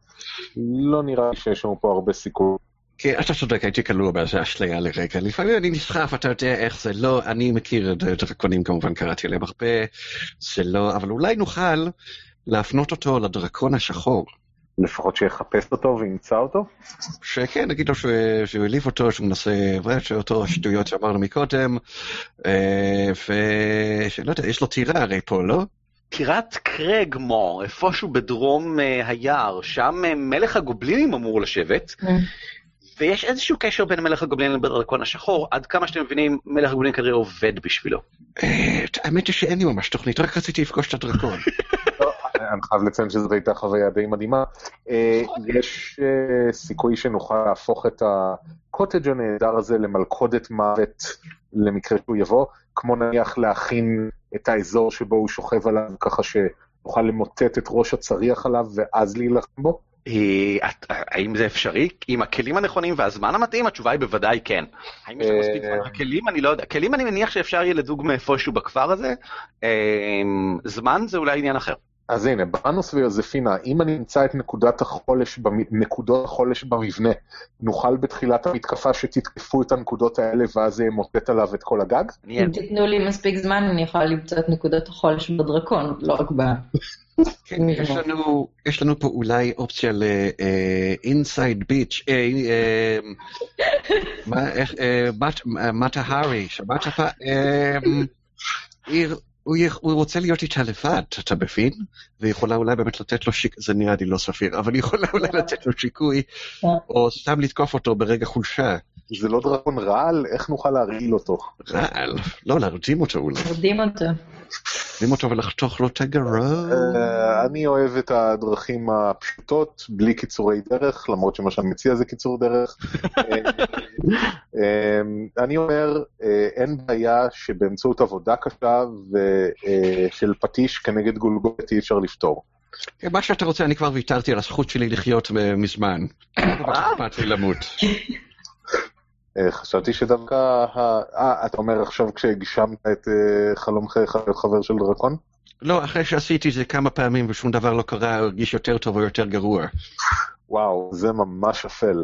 לא נראה לי שיש לנו פה הרבה סיכוי. כן, אתה צודק, הייתי כלוא באיזה אשליה לרגע. לפעמים אני נסחף, אתה יודע איך זה לא, אני מכיר את דרקונים כמובן, קראתי עליהם הרבה, זה לא, אבל אולי נוכל להפנות אותו לדרקון השחור. לפחות שיחפש אותו וימצא אותו? שכן, נגיד לו שהוא העליב אותו, שהוא מנסה, אותו שטויות שאמרנו מקודם, אה, ושלא יודע, יש לו טירה הרי פה, לא? טירת קרגמור, איפשהו בדרום אה, היער, שם אה, מלך הגובלינים אמור לשבת, ויש איזשהו קשר בין מלך הגובלינים לדרקון השחור, עד כמה שאתם מבינים, מלך הגובלינים כנראה עובד בשבילו. אה, האמת היא שאין לי ממש תוכנית, רק רציתי לפגוש את הדרקון. לא, אני חייב לציין שזו הייתה חוויה די מדהימה. אה, יש אה, סיכוי שנוכל להפוך את הקוטג' הנהדר הזה למלכודת מוות למקרה שהוא יבוא, כמו נניח להכין את האזור שבו הוא שוכב עליו, ככה שנוכל למוטט את ראש הצריח עליו ואז להילחם בו. אה, האם זה אפשרי? עם הכלים הנכונים והזמן המתאים? התשובה היא בוודאי כן. האם יש לך מספיק זמן? אה, הכלים אני לא יודע. כלים אני מניח שאפשר יהיה לדוג מאיפשהו בכפר הזה. אה, זמן זה אולי עניין אחר. אז הנה, ברנוס ויוזפינה, אם אני אמצא את נקודת החולש, נקודות החולש במבנה, נוכל בתחילת המתקפה שתתקפו את הנקודות האלה ואז זה ימוטט עליו את כל הגג? אם תיתנו לי מספיק זמן, אני יכולה למצוא את נקודות החולש בדרקון, לא רק ב... כן, יש לנו, יש לנו פה אולי אופציה ל-inside אה, מטהרי, שמעת פעם? הוא רוצה להיות איתה לבד, אתה מבין? ויכולה אולי באמת לתת לו שיק... זה נראה לי לא סביר, אבל היא יכולה אולי לתת לו שיקוי, או סתם לתקוף אותו ברגע חולשה. זה לא דרקון רעל? איך נוכל להרעיל אותו? רעל, לא, להרדים אותו אולי. מרדים אותו. להרדים אותו ולחתוך לו את הגרון. אה, אני אוהב את הדרכים הפשוטות, בלי קיצורי דרך, למרות שמה שאני מציע זה קיצור דרך. אה, אה, אני אומר, אין בעיה שבאמצעות עבודה קשה ושל פטיש כנגד גולגולת אי אפשר לפתור. מה שאתה רוצה, אני כבר ויתרתי על הזכות שלי לחיות מזמן. לא אכפת לי למות. אה, חשבתי שדווקא, אה, אתה אומר עכשיו כשהגשמת את אה, חלומך להיות חבר של דרקון? לא, אחרי שעשיתי זה כמה פעמים ושום דבר לא קרה, הרגיש יותר טוב או יותר גרוע. וואו, זה ממש אפל.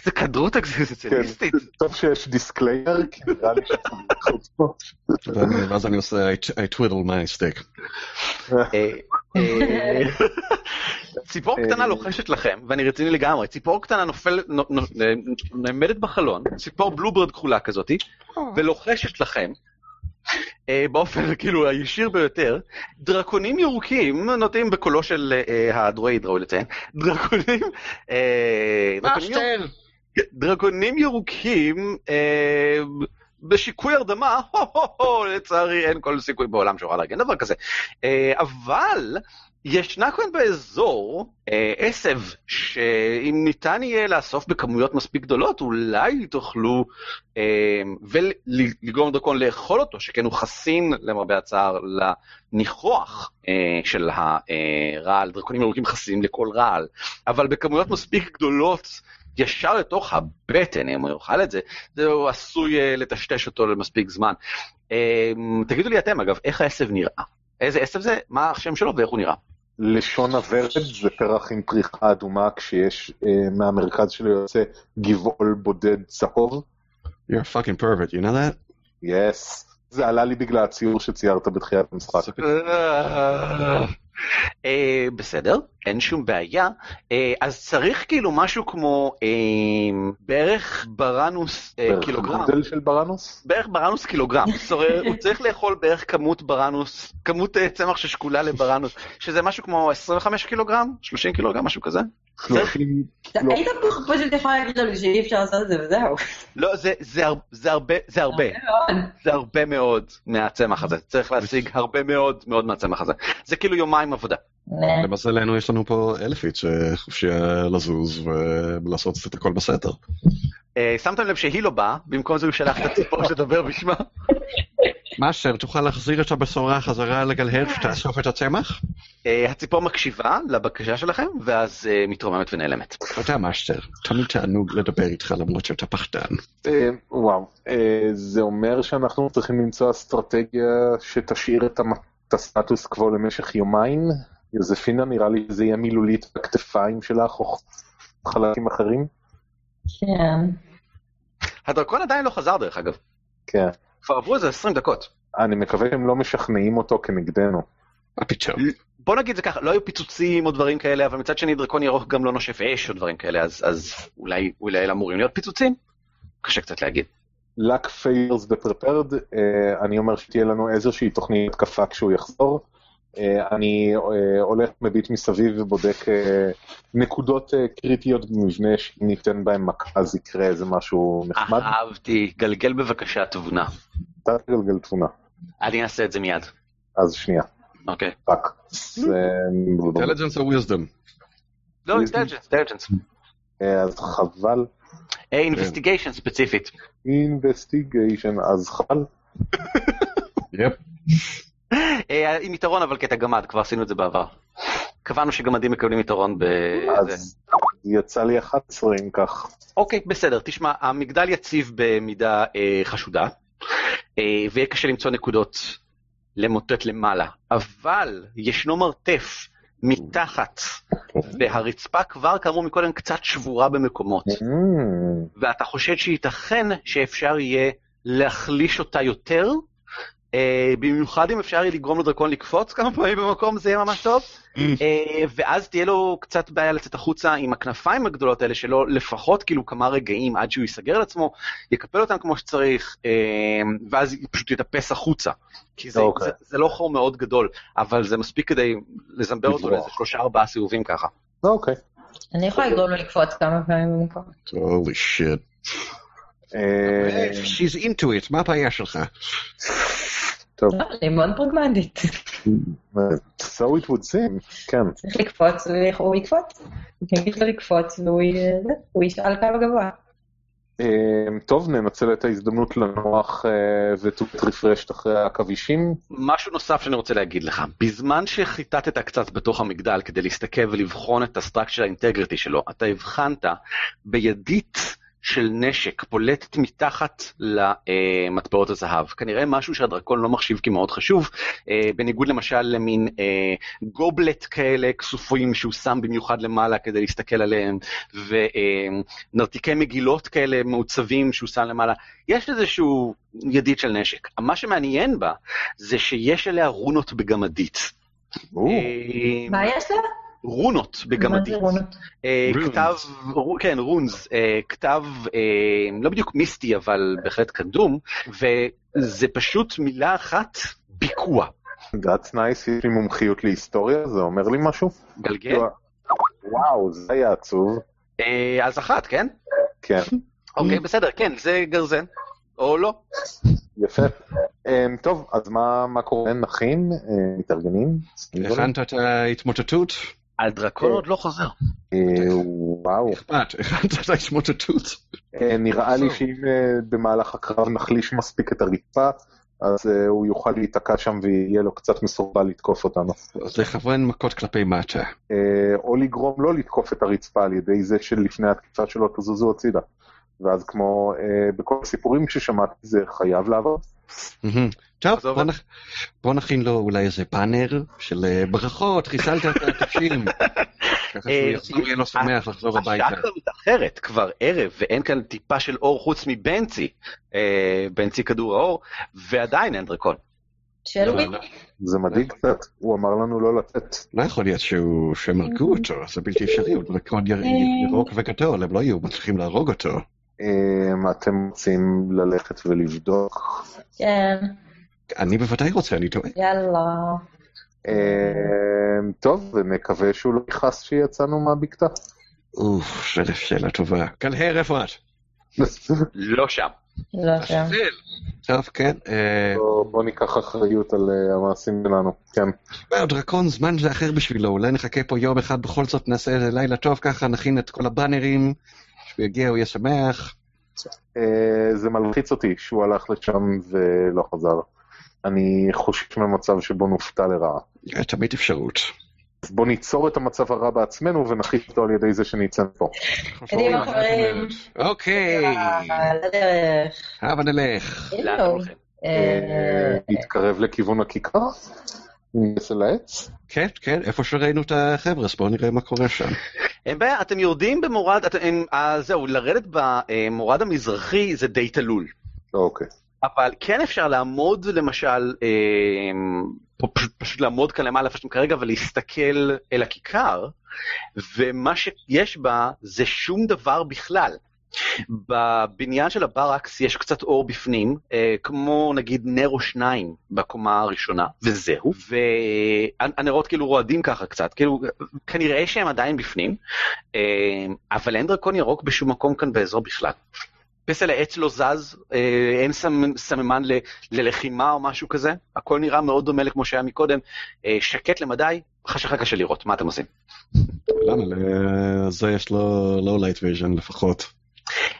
איזה חרדות אקזיסטנציאליסטית. טוב שיש disclaimer, כי נראה לי שצריך אותו. ואז אני עושה, I I twiddle my stick. אה, אה, ציפור קטנה לוחשת לכם, ואני רציני לגמרי, ציפור קטנה נופלת, נו- נו- נעמדת בחלון, ציפור בלוברד כחולה כזאתי, ולוחשת לכם, אה, באופן כאילו הישיר ביותר, דרקונים ירוקים נוטים בקולו של אה, הדרואיד, ראוי לציין, דרקונים, אה, דרקונים ירוקים- אה, בשיקוי הרדמה, הו הו הו, לצערי אין כל סיכוי בעולם שאוכל לארגן דבר כזה. אה, אבל ישנה כאן באזור אה, עשב, שאם ניתן יהיה לאסוף בכמויות מספיק גדולות, אולי תוכלו אה, ולגרום לדרקון לאכול אותו, שכן הוא חסין למרבה הצער לניחוח של הרעל, דרקונים ירוקים חסינים לכל רעל, אבל בכמויות מספיק גדולות ישר לתוך הבטן, אם הוא יאכל את זה, זה הוא עשוי אה, לטשטש אותו למספיק זמן. אה, תגידו לי אתם, אגב, איך העשב נראה? איזה עשב זה? מה השם שלו ואיך הוא נראה? לשון הוורד זה פרח עם פריחה אדומה כשיש אה, מהמרכז שלו יוצא גבעול בודד צהוב. You're a fucking pervert, you know that? יס. זה עלה לי בגלל הציור שציירת בתחילת המשחק. אה, בסדר, אין שום בעיה. אה, אז צריך כאילו משהו כמו אה, בערך ברנוס אה, בערך קילוגרם. גודל של ברנוס? בערך ברנוס קילוגרם, סורר, הוא צריך לאכול בערך כמות ברנוס, כמות אה, צמח ששקולה לברנוס, שזה משהו כמו 25 קילוגרם, 30 קילוגרם, משהו כזה. לא. היית פשוט יכול להגיד לנו שאי אפשר לעשות את זה וזהו. לא, זה, זה, הר- זה הרבה, זה הרבה, מאוד. זה הרבה מאוד מהצמח הזה, צריך להשיג הרבה מאוד מאוד מהצמח הזה. זה כאילו יומיים עבודה. למזלנו יש לנו פה אלפית שחופשייה לזוז ולעשות את הכל בסדר. אה, שמתם לב שהיא לא באה, במקום זה הוא שלח את הציפור שתדבר בשמה. מאשר, תוכל להחזיר את הבשורה חזרה לגלהר שתאסוף את הצמח? אה, הציפור מקשיבה לבקשה שלכם, ואז אה, מתרוממת ונעלמת. תודה, מאסטר. תמיד תענוג לדבר איתך למרות שאתה פחדן. אה, וואו. זה אומר שאנחנו צריכים למצוא אסטרטגיה שתשאיר את הסטטוס קוו למשך יומיים. יוזפינה, נראה לי שזה יהיה מילולית בכתפיים שלך או חלקים אחרים. כן. הדרקון עדיין לא חזר דרך אגב, כן. כבר עברו איזה 20 דקות. אני מקווה שהם לא משכנעים אותו כנגדנו. בוא נגיד זה ככה, לא היו פיצוצים או דברים כאלה, אבל מצד שני דרקון ירוק גם לא נושף אש או דברים כאלה, אז, אז אולי, אולי אמורים להיות פיצוצים? קשה קצת להגיד. luck favors the prepared, אה, אני אומר שתהיה לנו איזושהי תוכנית התקפה כשהוא יחזור. אה, אני אה, הולך מביט מסביב ובודק אה, נקודות קריטיות במבנה שאם ניתן בהם מכה אז יקרה איזה משהו נחמד. אהבתי, גלגל בבקשה תבונה. אתה תגלגל תבונה. אני אעשה את זה מיד. אז שנייה, אוקיי. fuck. intelligence או wisdom? לא, intelligence, intelligence. אה, אז חבל. investigation ספציפית. investigation, אז חבל. yep. אה, עם יתרון אבל קטע גמד, כבר עשינו את זה בעבר. קבענו שגמדים מקבלים יתרון בזה. אז יצא לי 11 אם כך. אוקיי, בסדר, תשמע, המגדל יציב במידה אה, חשודה, אה, ויהיה קשה למצוא נקודות למוטט למעלה, אבל ישנו מרתף מתחת, והרצפה כבר, כאמור מקודם, קצת שבורה במקומות, Mm, ואתה חושד שייתכן שאפשר יהיה להחליש אותה יותר, במיוחד אם אפשר יהיה לגרום לדרקון לקפוץ כמה פעמים במקום, זה יהיה ממש טוב. אה, ואז תהיה לו קצת בעיה לצאת החוצה עם הכנפיים הגדולות האלה שלו, לפחות כאילו כמה רגעים עד שהוא ייסגר על עצמו, יקפל אותם כמו שצריך, אה, ואז פשוט יטפס החוצה. כי זה, אוקיי. זה, זה לא חור מאוד גדול, אבל זה מספיק כדי לזמבר אותו. לאיזה שלושה ארבעה סיבובים ככה. אוקיי. אני יכולה לגרום לו לקפוץ כמה פעמים במקום. holy shit. אה, She's into it, מה הבעיה שלך? טוב, לא, אני מאוד פרגמנטית. so it would seem, כן. צריך לקפוץ, והוא יקפוץ. אני אגיד לו לקפוץ, והוא הוא ישאל כמה גבוה. אה, טוב, ננצל את ההזדמנות לנוח אה, ו-to refreshed אחרי העכבישים. משהו נוסף שאני רוצה להגיד לך, בזמן שחיטטת קצת בתוך המגדל כדי להסתכל ולבחון את הסטרקצ'ר האינטגריטי שלו, אתה הבחנת בידית של נשק פולטת מתחת למטבעות הזהב. כנראה משהו שהדרקון לא מחשיב כמאוד חשוב, אה, בניגוד למשל למין אה, גובלט כאלה כסופים שהוא שם במיוחד למעלה כדי להסתכל עליהם, ונרתיקי מגילות כאלה מעוצבים שהוא שם למעלה. יש איזשהו ידית של נשק. מה שמעניין בה זה שיש עליה רונות בגמדית. אה, מה יש לה? רונות מה זה בגמדית. רונות? אה, Runes. כתב, כן, רונס, אה, כתב אה, לא בדיוק מיסטי, אבל בהחלט קדום, וזה פשוט מילה אחת, ביקוע. that's nice, יש לי מומחיות להיסטוריה, זה אומר לי משהו? גלגל? וואו, זה היה עצוב. אה, אז אחת, כן? כן, אוקיי, בסדר, כן, זה גרזן. או לא. יפה. אמ, טוב, אז מה מה קורה? נכין? אה, מתארגנים? הכנת את ההתמוטטות? הדרקון עוד לא חוזר. אה, וואו. אכפת, הכנת את ההתמוטטות? אה, נראה לי שאם אה, במהלך הקרב נחליש מספיק את הרצפה, אז אה, הוא יוכל להיתקע שם ויהיה לו קצת מסורבל לתקוף אותנו. אז לכוון מכות כלפי מטה. אה, או לגרום לא לתקוף את הרצפה על ידי זה שלפני התקיפה שלו תזוזו הצידה. ואז כמו אה, בכל הסיפורים ששמעתי זה חייב לעבוד. טוב, בוא נכ- בוא נכין לו אולי איזה באנר של אה, ברכות, חיסלת את הטפשים. ככה שהוא אה, יחזור, יהיה לו שמח לחזור הביתה. השעה כבר מתאחרת, כבר ערב, ואין כאן טיפה של אור חוץ מבנצי, אה, בנצי כדור האור, ועדיין אין דרקון. לא. לא. זה מדאיג קצת, הוא אמר לנו לא לצאת. לא יכול להיות שהוא- שהם הרגו אותו, זה בלתי אפשרי, הוא דרקון יר- ירוק וגדול, הם לא יהיו מצליחים להרוג אותו. אמ, אתם רוצים ללכת ולבדוק? כן, אני בוודאי רוצה, אני טועה. יאללה. אמ, טוב, ונקווה שהוא לא יכעס שיצאנו מהבקתה. אוף, זו שאלה טובה. קלהר, איפה את? לא שם. לא שם. טוב, כן. אה, בוא- ניקח אחריות על אה, המעשים שלנו, כן. וואו, דרקון, זמן זה אחר בשבילו, אולי נחכה פה יום אחד, בכל זאת נעשה איזה לילה טוב ככה, נכין את כל הבאנרים, כשהוא יגיע הוא יהיה שמח. אה, זה מלחיץ אותי שהוא הלך לשם ולא חזר. אני חושש ממצב שבו נופתע לרעה. אה, תמיד אפשרות. אז בוא ניצור את המצב הרע בעצמנו ונחיל אותו על ידי זה שנצא פה. קדימה, חברים. אוקיי, לדרך. הבה נלך. אה, אה, להתקרב לכיוון הכיכר? אצל העץ? כן, כן, איפה שראינו את החבר'ה, אז בואו נראה מה קורה שם. אין בעיה, אתם יורדים במורד, אתם, אה, זהו, לרדת במורד המזרחי זה די תלול. אוקיי. אבל כן אפשר לעמוד למשל אה, פשוט, פשוט לעמוד כאן למעלה איפה שאתם כרגע ולהסתכל אל הכיכר, ומה שיש בה זה שום דבר בכלל. בבניין של הברקס יש קצת אור בפנים, אה, כמו נגיד נר או שניים בקומה הראשונה, וזהו, והנרות כאילו רועדים ככה קצת, כאילו כנראה שהם עדיין בפנים, אה, אבל אין דרקון ירוק בשום מקום כאן באזור בכלל. פסל העץ לא זז, אה, אין סמ- סממן ל- ללחימה או משהו כזה, הכל נראה מאוד דומה לכמו שהיה מקודם, אה, שקט למדי, חשכה קשה לראות, מה אתם עושים? למה? לזה יש לו low light vision לפחות.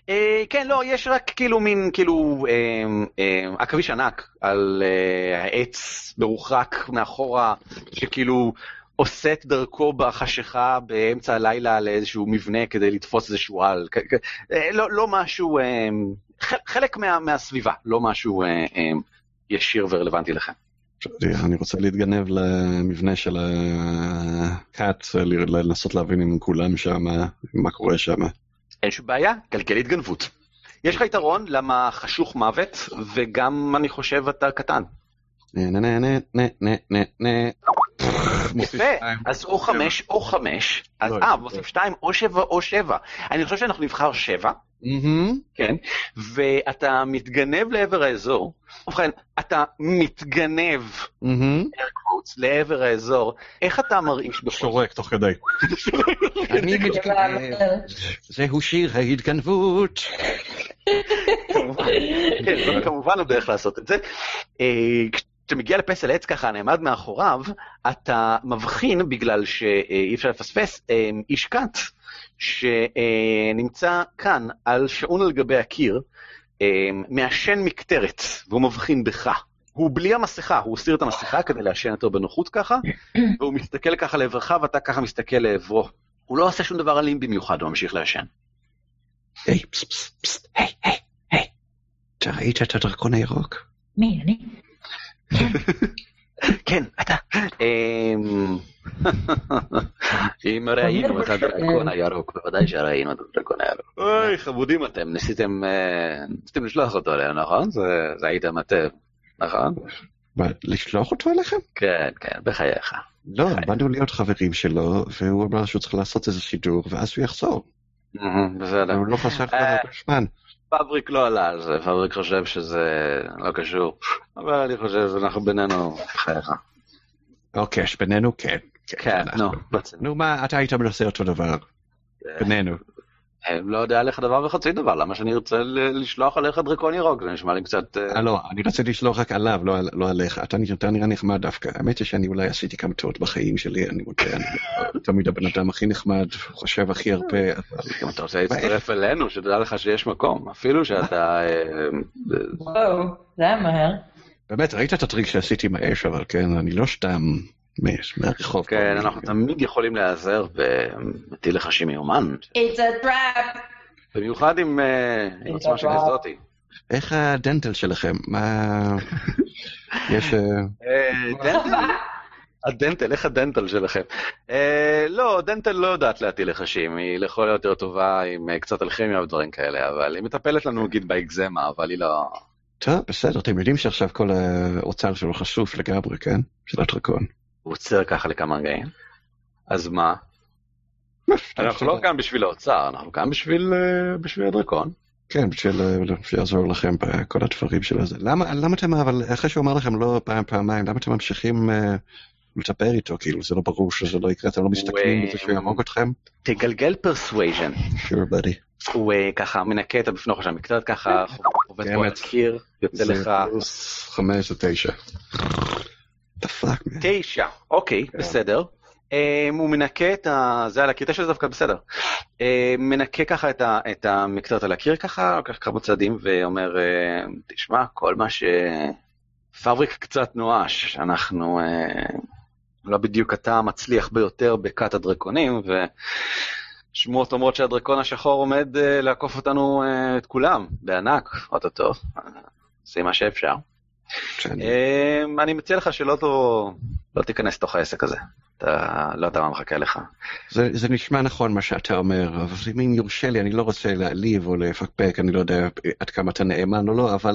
אה, כן, לא, יש רק כאילו מין, כאילו, אה, אה, עכביש ענק על אה, העץ מרוחק מאחורה, שכאילו עושה את דרכו בחשיכה באמצע הלילה לאיזשהו מבנה כדי לתפוס איזשהו על. כ- כ- אה, לא, לא משהו, אה, חלק מה, מהסביבה, לא משהו אה, אה, ישיר ורלוונטי לכם. אני רוצה להתגנב למבנה של הקאט, לנסות להבין אם כולם שם, מה קורה שם. אין שום בעיה, גלגל התגנבות. יש לך יתרון למה חשוך מוות, וגם אני חושב אתה קטן. נה נה נה נה נה נה נה. יפה. אז או חמש או חמש, אז לא, אה. מוסיף שתיים או שבע או שבע. אני חושב שאנחנו נבחר שבע, מהמם. כן, ואתה מתגנב לעבר האזור, ובכן, אתה מתגנב מהמם. quotes, לעבר האזור, איך אתה מרעיש בכל שורק תוך כדי. אני מתגנב. זהו שיר ההתגנבות. כן, זאת כמובן הדרך לעשות את זה. כשאתה מגיע לפסל עץ ככה, נעמד מאחוריו, אתה מבחין, בגלל שאי אפשר לפספס, אה, איש כת שנמצא כאן על שעון על גבי הקיר, אה, מעשן מקטרת, והוא מבחין בך. הוא בלי המסכה, הוא הסיר את המסכה כדי לעשן אותו בנוחות ככה, והוא מסתכל ככה לעברך ואתה ככה מסתכל לעברו. הוא לא עושה שום דבר אלים במיוחד, הוא ממשיך לעשן. היי, פס פס פס, היי, היי, היי. אתה ראית את הדרקון הירוק? מי, אני? כן, אתה. אמ, אם ראינו את הדרקון הירוק, בוודאי שראינו את הדרקון הירוק. אוי, חמודים אתם, ניסיתם אה, ניסיתם לשלוח אותו אלינו, נכון? זה זה הייתם אתם, נכון? לשלוח אותו אליכם? כן, כן, בחייך. לא, באנו להיות חברים שלו, והוא אמר שהוא צריך לעשות איזה שידור, ואז הוא יחזור. בסדר. הוא לא חסך לו אה. הרבה זמן. פבריק לא עלה על זה, פבריק חושב שזה לא קשור, אבל אני חושב שאנחנו בינינו, בחייך. אוקיי, אז בינינו כן. כן, אנחנו. נו. נו מה, אתה היית מנסה אותו דבר. בינינו. אני לא יודע עליך דבר וחצי דבר, למה שאני ארצה לשלוח עליך דרקון ירוק? זה נשמע לי קצת... אה, אה, לא, אני רציתי לשלוח רק עליו, לא לא עליך. אתה נראה נחמד דווקא. האמת היא שאני אולי עשיתי כמה טעות בחיים שלי, אני מודה, אני לא תמיד הבן אדם הכי נחמד, חושב הכי הרבה. אם אתה רוצה להצטרף אלינו, שתדע לך שיש מקום, אפילו שאתה... אה, וואו, זה היה מהר. באמת, ראית את הטריק שעשיתי עם האש, אבל כן, אני לא סתם מש- מהרחוב. כן, אנחנו תמיד יכולים להיעזר במטיל לחשי מיומן, It's a trap! במיוחד עם אה, עם עוצמה שכזאתי. איך הדנטל שלכם? מה... יש... אה, אה, דנטל? הדנטל, איך הדנטל שלכם? לא, דנטל לא יודעת להטיל לחשים, היא לכל היותר טובה עם קצת אלכימיה ודברים כאלה, אבל היא מטפלת לנו נגיד באקזמה, אבל היא לא... טוב, בסדר, אתם יודעים שעכשיו כל האוצר שלו חשוף לגמרי, כן? של הדרקון. הוא עוצר ככה לכמה רגעים. אז מה? אנחנו לא כאן בשביל האוצר, אנחנו כאן בשביל אה, בשביל הדרקון. כן, בשביל אה, שיעזור לכם בכל הדברים של הזה. למה, למה אתם, אבל אחרי שהוא אמר לכם לא פעם, פעמיים, למה אתם ממשיכים אה, לדבר איתו? כאילו, זה לא ברור שזה לא יקרה, אתם לא מסתכנים בזה שהוא יהרוג אתכם? תגלגל persuasion. sure, buddy. הוא אה, ככה מנקה את הבפנוך של המקטרת ככה, עובד פה על. הקיר, יוצא זה לך פלוס חמש זה תשע. תשע, אוקיי, בסדר. אה, הוא מנקה את ה... זה על הקיר, תשע זה דווקא בסדר. אה, מנקה ככה את ה- את המקטרת על הקיר ככה, לוקח כמה צעדים ואומר, אה, תשמע, כל מה ש... פבריק קצת נואש, אנחנו לא בדיוק אתה המצליח ביותר בכת הדרקונים, ושמועות אומרות שהדרקון השחור עומד אה, לעקוף אותנו, אה, את כולם, בענק, אוטוטו, אה, עושים מה שאפשר. שאני- אמ, אני מציע לך שלא לא תיכנס לתוך העסק הזה. אתה לא יודע מה מחכה לך. זה, זה נשמע נכון מה שאתה אומר, אבל אם יורשה לי, אני לא רוצה להעליב או לפקפק, אני לא יודע עד כמה אתה נאמן או לא, אבל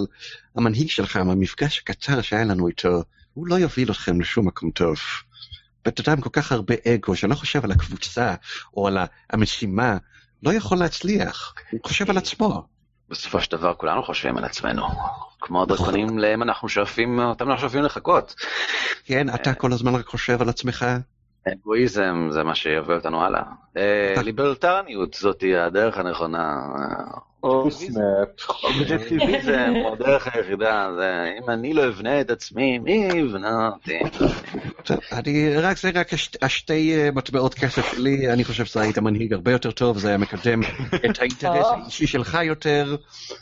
המנהיג שלך, המפגש הקצר שהיה לנו איתו, הוא לא יוביל אתכם לשום מקום טוב. בן אדם עם כל כך הרבה אגו, שלא חושב על הקבוצה או על המשימה, לא יכול להצליח. הוא חושב על עצמו. בסופו של דבר כולנו חושבים על עצמנו. כמו הדרקונים להם אנחנו שואפים, אותם אנחנו שואפים לחכות. כן, אתה כל הזמן רק חושב על עצמך. אגואיזם זה מה שיביא אותנו הלאה. אה, ליברטרניות זאתי הדרך הנכונה. או. אובייקטיביזם הוא הדרך היחידה, אם אני לא אבנה את עצמי, מי יבנה אותי? אני, רק זה רק הש- השתי אה, מטבעות כסף שלי, אני חושב שזה היית מנהיג הרבה יותר טוב, זה היה מקדם את האינטרס האישי שלך יותר, אה,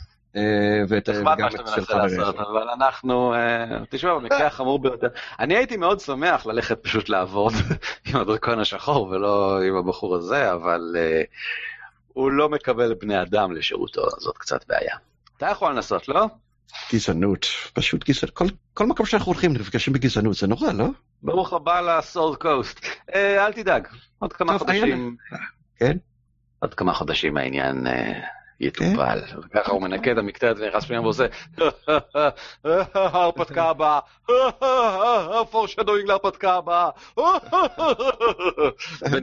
ואת נחמד מה את שאתה של מנסה לעשות. אבל אנחנו, אה, תשמע, במקרה החמור ביותר, אני הייתי מאוד שמח ללכת פשוט לעבוד עם הדרקון השחור ולא עם הבחור הזה, אבל אה, הוא לא מקבל בני אדם לשירותו, זאת קצת בעיה. אתה יכול לנסות, לא? גזענות, פשוט גזענות. כל- כל מקום שאנחנו הולכים נפגשים בגזענות, זה נורא, לא? ברוך הבא לסורד קוסט. אל תדאג, עוד כמה טוב, חודשים, כן? עוד כמה חודשים העניין אה, יטופל. וככה הוא מנקה את המקטרת ונכנס פנימה ועושה, ההרפתקה הבאה, פורשדוינג להרפתקה הבאה.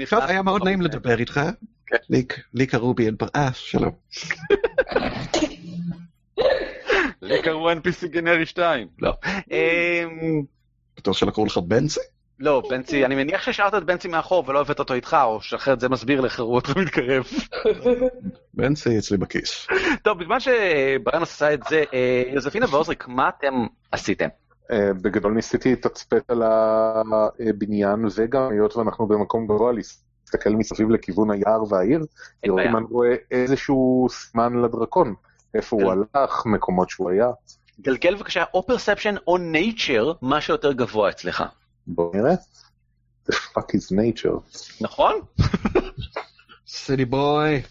טוב, היה מאוד נעים לדבר איתך. כן. לי- קראו בי אדבר... אה, שלום. לי קראו NPC גנרי 2. לא. בטוח שלא קראו לך בנצי? לא, בנצי, אני מניח שהשארת את בנצי מאחור ולא הבאת אותו איתך, או שאחרת זה מסביר לך הוא אותך מתקרב. בנצי אצלי בכיס. טוב, בזמן שבריאן עשה את זה, אה, יוזפינה ועוזריק, מה אתם עשיתם? אה, בגדול ניסיתי לתצפת על הבניין, וגם היות ואנחנו במקום גבוה, להסתכל מסביב לכיוון היער והעיר, לראות. אם אני רואה איזשהו סימן לדרקון, איפה הוא כן. הלך, מקומות שהוא היה. גלגל בבקשה או perception או nature, מה שיותר גבוה אצלך. בוא נראה. The fuck is nature. נכון? סיטי בוי.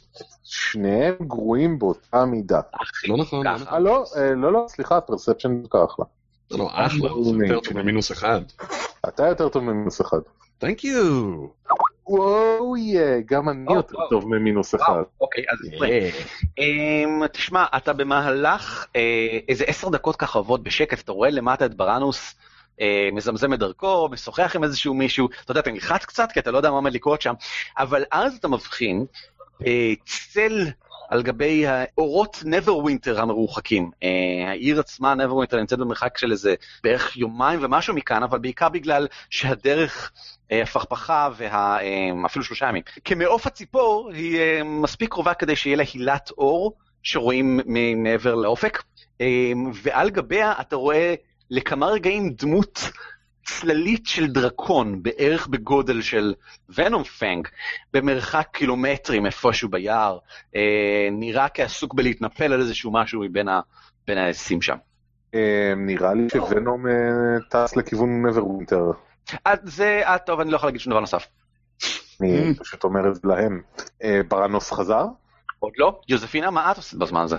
שניהם גרועים באותה מידה. לא נכון, לא ככה. אה לא, אה, לא, לא, סליחה, פרספשן זה אחלה. זה לא אחלה, זה יותר טוב ממינוס אחד. אתה יותר טוב ממינוס אחד. תנק יו. וואו יא, גם אני יותר. טוב ממינוס אחד. אוקיי, אז אמ, תשמע, אתה במהלך אה, איזה עשר דקות ככה עובד בשקט, אתה רואה למטה את בראנוס אה, מזמזם את דרכו, משוחח עם איזשהו מישהו, אתה יודע, אתה נלחץ קצת כי אתה לא יודע מה עומד לקרות שם, אבל אז אתה מבחין אה, צל על גבי האורות נברווינטר המרוחקים. אה, העיר עצמה, נברווינטר, נמצאת במרחק של איזה בערך יומיים ומשהו מכאן, אבל בעיקר בגלל שהדרך אה, הפכפכה ואפילו שלושה ימים. כמעוף הציפור היא אה, מספיק קרובה כדי שיהיה לה הילת אור שרואים מעבר לאופק, אה, ועל גביה אתה רואה לכמה רגעים דמות צללית של דרקון, בערך בגודל של ונום פנג, במרחק קילומטרים איפשהו ביער, אה, נראה כעסוק בלהתנפל על איזשהו משהו מבין ה- בין העצים שם. אה, נראה לי שוונום אה, טס לכיוון נברווינטר. אז זה, אה, טוב, אני לא יכול להגיד שום דבר נוסף. אני פשוט אומר את זה להם. אה, ברנוס חזר? עוד לא? יוזפינה, מה את עושה בזמן הזה?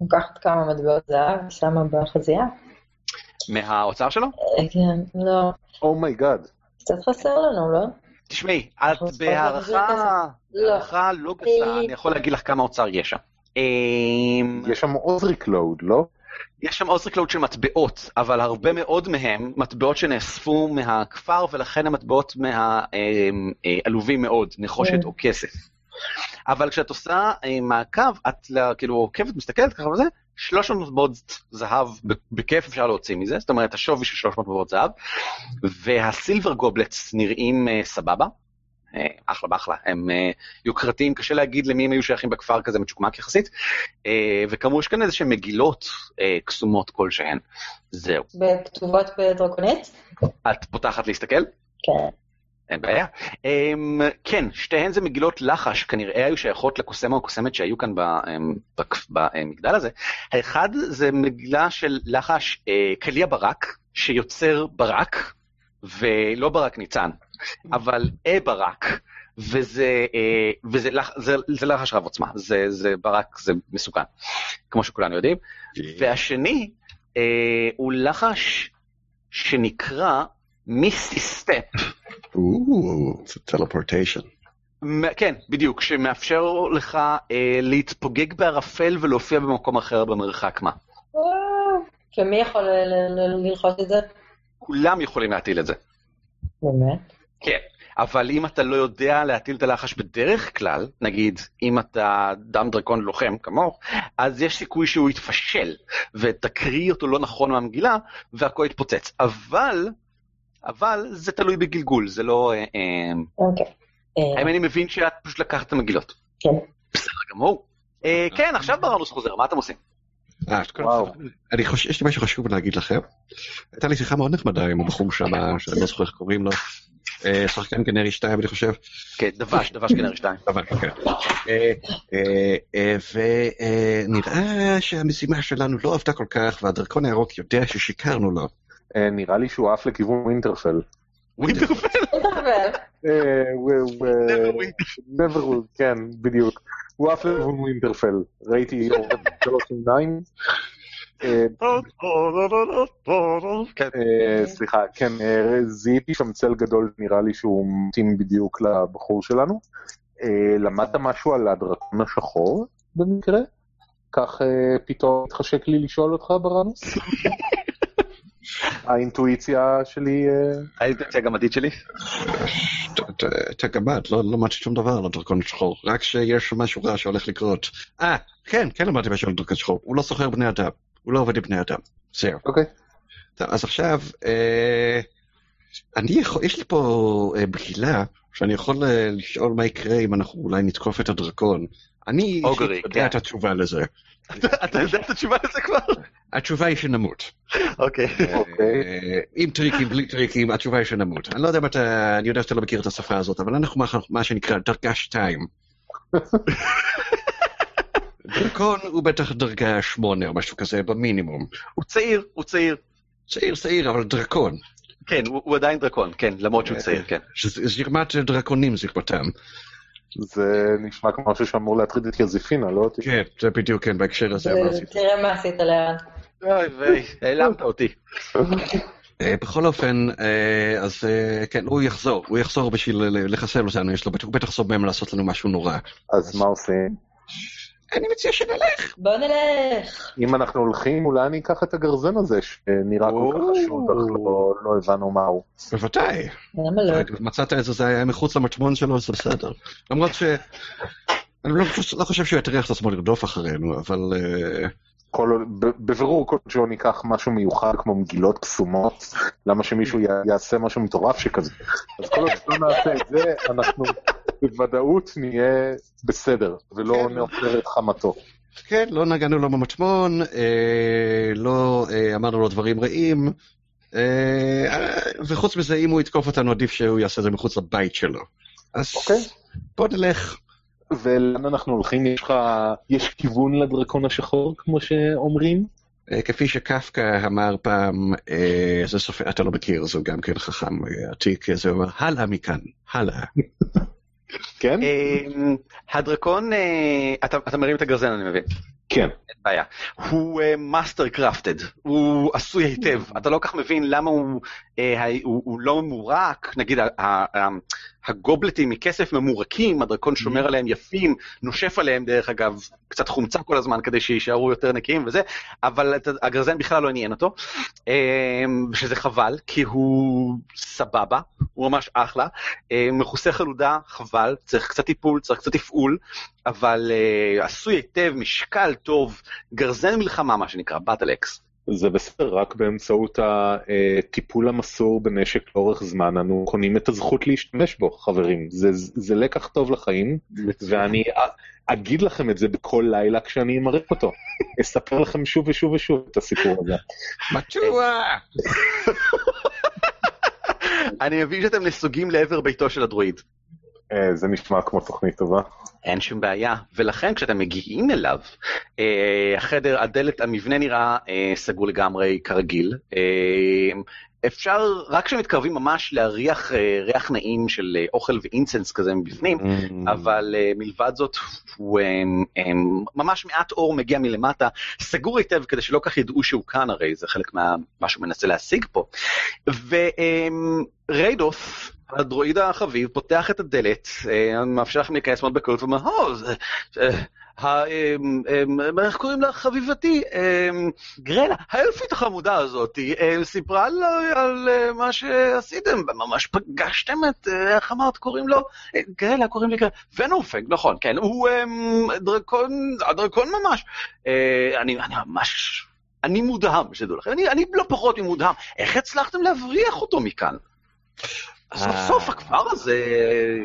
לוקחת כמה מטבעות זהב, שמה בחזייה. מהאוצר שלו? אה, כן, לא. oh my god. קצת חסר לנו, לא? תשמעי, את בהערכה, לא. הערכה לא גסה, אה. אני יכול להגיד לך כמה אוצר יש שם. אמ, יש שם עוזריק לואוד, לא? יש שם אוזריקלוד של מטבעות, אבל הרבה מאוד מהם מטבעות שנאספו מהכפר, ולכן המטבעות מהעלובים מאוד, נחושת כן. או כסף. אבל כשאת עושה אה, מעקב, את כאילו עוקבת, מסתכלת ככה וזה, 300 מטבעות זהב, בכיף אפשר להוציא מזה, זאת אומרת, השווי של 300 מטבעות זהב, והסילבר גובלטס נראים אה, סבבה. אה, אחלה באחלה, הם אה, יוקרתיים, קשה להגיד למי הם היו שייכים בכפר כזה מצ'וקמק יחסית, אה, וכאמור יש כאן איזה שהן מגילות אה, קסומות כלשהן, זהו. בכתובות בדרקונית? את פותחת להסתכל? כן. אין בעיה. Um, כן, שתיהן זה מגילות לחש, כנראה היו שייכות לקוסם או הקוסמת שהיו כאן בכ- במגדל הזה. האחד זה מגילה של לחש uh, קליע ברק, שיוצר ברק, ולא ברק ניצן, אבל אה ברק, וזה, uh, וזה לח, זה, זה לחש רב עוצמה, זה, זה ברק, זה מסוכן, כמו שכולנו יודעים. והשני uh, הוא לחש שנקרא מיסטי סטפ. זה טלפורטיישן. כן, בדיוק, שמאפשר לך אה, להתפוגג בערפל ולהופיע במקום אחר במרחק מה. וואו. שמי יכול ל- ל- ל- ללחוש את זה? כולם יכולים להטיל את זה. באמת? כן, אבל אם אתה לא יודע להטיל את הלחש בדרך כלל, נגיד אם אתה דם דרקון לוחם כמוך, אז יש סיכוי שהוא יתפשל, ותקריא אותו לא נכון מהמגילה, והכל יתפוצץ. אבל, אבל זה תלוי בגלגול, זה לא... אה, אה, אוקיי. אה, האם אני מבין שאת פשוט לקחת את המגילות. כן. בסדר גמור. כן, עכשיו ברנוס חוזר, מה אתם עושים? אני חושב, יש לי משהו חשוב להגיד לכם. הייתה לי שיחה מאוד נחמדה עם הבחור שם, שאני לא זוכר איך קוראים לו. שחקן גנרי 2, אני חושב. כן, דבש, דבש גנרי 2. אבל, כן. אה, אה, אה, ונראה שהמשימה שלנו לא עבדה כל כך, והדרקון הירוק יודע ששיקרנו לו. אה, נראה לי שהוא עף לכיוון ווינטרפל. ווינטרפל, אבל, אה, כן, בדיוק. הוא עף לכיוון ווינטרפל. ראיתי שלוש עיניים. אה, סליחה, כן, זיהיתי שם צל גדול, נראה לי שהוא מתאים בדיוק לבחור שלנו. למדת משהו על הדרקון השחור במקרה? כך פתאום התחשק לי לשאול אותך ברנוס? האינטואיציה שלי... אה, האינטואיציה הגמדית שלי. ת- ת- אתה גמד, לא לא למדתי שום דבר על הדרקון השחור, רק שיש משהו רע שהולך לקרות. אה, כן, כן למדתי משהו על הדרקון השחור, הוא לא סוחר בני אדם, הוא לא עובד עם בני אדם. זהו. אוקיי. טוב, אז עכשיו, אה, אני יכול, יש לי פה אה, בגילה, שאני יכול לשאול מה יקרה אם אנחנו אולי נתקוף את הדרקון. אני יודע כן. את התשובה לזה. אתה יודע את התשובה לזה כבר? התשובה היא שנמות. אוקיי. אוקיי. אה, עם טריקים, בלי טריקים, התשובה היא שנמות. אני לא יודע אם אתה, אני יודע שאתה לא מכיר את השפה הזאת, אבל אנחנו מה- מה שנקרא דרגה שתיים. דרקון הוא בטח דרגה שמונה או משהו כזה במינימום. הוא צעיר, הוא צעיר. צעיר צעיר, אבל דרקון. כן, הוא עדיין דרקון, כן, למרות שהוא צעיר, כן. שזה- זרמת דרקונים זרמתם. זה נשמע כמו משהו שאמור להטריד את יוזפינה, לא אותי. כן, זה בדיוק, כן, בהקשר הזה אמרתי. תראה מה עשית לערן. אוי ויי, העלמת אותי. אה, בכל אופן, אה, אז אה, כן, הוא יחזור, הוא יחזור בשביל לחסל אותנו, יש לו, הוא בטח סובם לעשות לנו משהו נורא. אז מה עושים? אני מציע שנלך. בוא נלך. אם אנחנו הולכים, אולי אני אקח את הגרזן הזה, שנראה כל כך או. חשוד, אך לא- לא הבנו מהו. בוודאי. למה לא? מצאת את זה, זה היה מחוץ למטמון שלו, זה בסדר. למרות ש... אני לא חושב- לא חושב שהוא יטריח את עצמו לרדוף אחרינו, אבל... אה, כל בבירור כל שהוא ניקח משהו מיוחד כמו מגילות קסומות, למה שמישהו יעשה משהו מטורף שכזה. אז כל עוד לא נעשה את זה, אנחנו בוודאות נהיה בסדר, ולא כן. נעופר את חמתו. כן, לא נגענו לו במטמון, אה, לא אה, אמרנו לו דברים רעים, אה, וחוץ מזה, אם הוא יתקוף אותנו, עדיף שהוא יעשה את זה מחוץ לבית שלו. אז אוקיי. בוא נלך. ולאן אנחנו הולכים? יש לך, יש כיוון לדרקון השחור, כמו שאומרים? אה, כפי שקפקא אמר פעם, אה, זה סופר, אתה לא מכיר, זה גם כן חכם אה, עתיק, זה אומר, הלאה מכאן, הלאה. כן? אמ, הדרקון, אה, אתה אתה מרים את הגרזן אני מבין. כן. אין בעיה. הוא master crafted, הוא עשוי היטב, אתה לא כל כך מבין למה הוא, ה- הוא, הוא לא ממורק, נגיד ה- ה- ה- ה goblets מכסף ממורקים, הדרקון שומר עליהם יפים, נושף עליהם דרך אגב, קצת חומצה כל הזמן כדי שיישארו יותר נקיים וזה, אבל את- הגרזן בכלל לא עניין אותו, אה, שזה חבל, כי הוא סבבה, הוא ממש אחלה, אה, מכוסה חלודה, חבל, צריך קצת טיפול, צריך קצת תפעול, אבל uh, עשוי היטב, משקל טוב, גרזן מלחמה מה שנקרא, באטל אקס. זה בסדר, רק באמצעות הטיפול המסור בנשק לאורך זמן, אנו קונים את הזכות להשתמש בו, חברים. זה, זה לקח טוב לחיים, ואני א- אגיד לכם את זה בכל לילה כשאני אמרק אותו. אספר לכם שוב ושוב ושוב את הסיפור הזה. מצ'ואה! אני מבין שאתם נסוגים לעבר ביתו של הדרואיד. אה, זה נשמע כמו תוכנית טובה. אין שום בעיה, ולכן כשאתם מגיעים אליו, אה, החדר, הדלת, המבנה נראה אה, סגור לגמרי כרגיל. אה, אפשר, רק כשמתקרבים ממש להריח אה, ריח נעים של אה, אוכל ואינסנס כזה מבפנים, אבל uh, מלבד זאת, הוא ממש מעט אור מגיע מלמטה, סגור היטב כדי שלא כך ידעו שהוא כאן, הרי זה חלק מה שהוא מנסה להשיג פה. וריידוף, הדרואיד החביב, פותח את הדלת, מאפשר לכם להיכנס מאוד בקלות, ואומר, ה- אמ, אמ, איך קוראים לה? חביבתי, אמ, גרלה, האלפית החמודה הזאת, אמ, סיפרה על, אה, מה שעשיתם, ממש פגשתם את, אה, איך אמרת, קוראים לו? אה, גרלה, קוראים לי גרלה, ונורפנג, נכון, כן, הוא אמ, דרקון, הדרקון ממש. אני ממש... אני מודהם, שתדעו לכם, אני, אני לא פחות ממודהם. איך הצלחתם להבריח אותו מכאן? סוף סוף הכפר הזה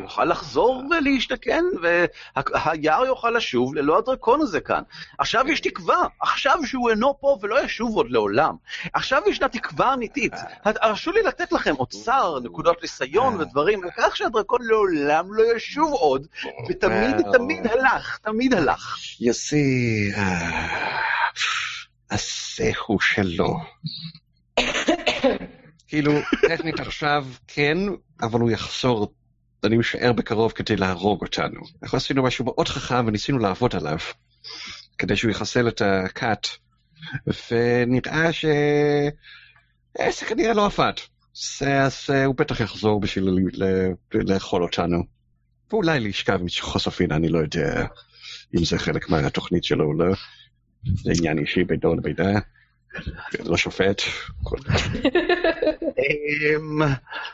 יוכל לחזור ולהשתכן, והיער יוכל לשוב ללא הדרקון הזה כאן. עכשיו יש תקווה, עכשיו שהוא אינו פה ולא ישוב עוד לעולם. עכשיו ישנה תקווה אמיתית. הרשו לי לתת לכם אוצר, נקודות ניסיון ודברים, לכך שהדרקון לעולם לא ישוב עוד, ותמיד תמיד הלך, תמיד הלך. יוסי, הזהו שלו. כאילו, טכנית עכשיו כן, אבל הוא יחזור, אני משער בקרוב כדי להרוג אותנו. אנחנו עשינו משהו מאוד חכם וניסינו לעבוד עליו, כדי שהוא יחסל את הכת, ונראה ש... זה כנראה לא עבד. אז, הוא בטח יחזור בשביל ל- ל- לאכול אותנו. ואולי לשכב עם חוספינה, אני לא יודע אם זה חלק מהתוכנית שלו או לא. זה עניין אישי בינו לבינה. לא שופט. אמ,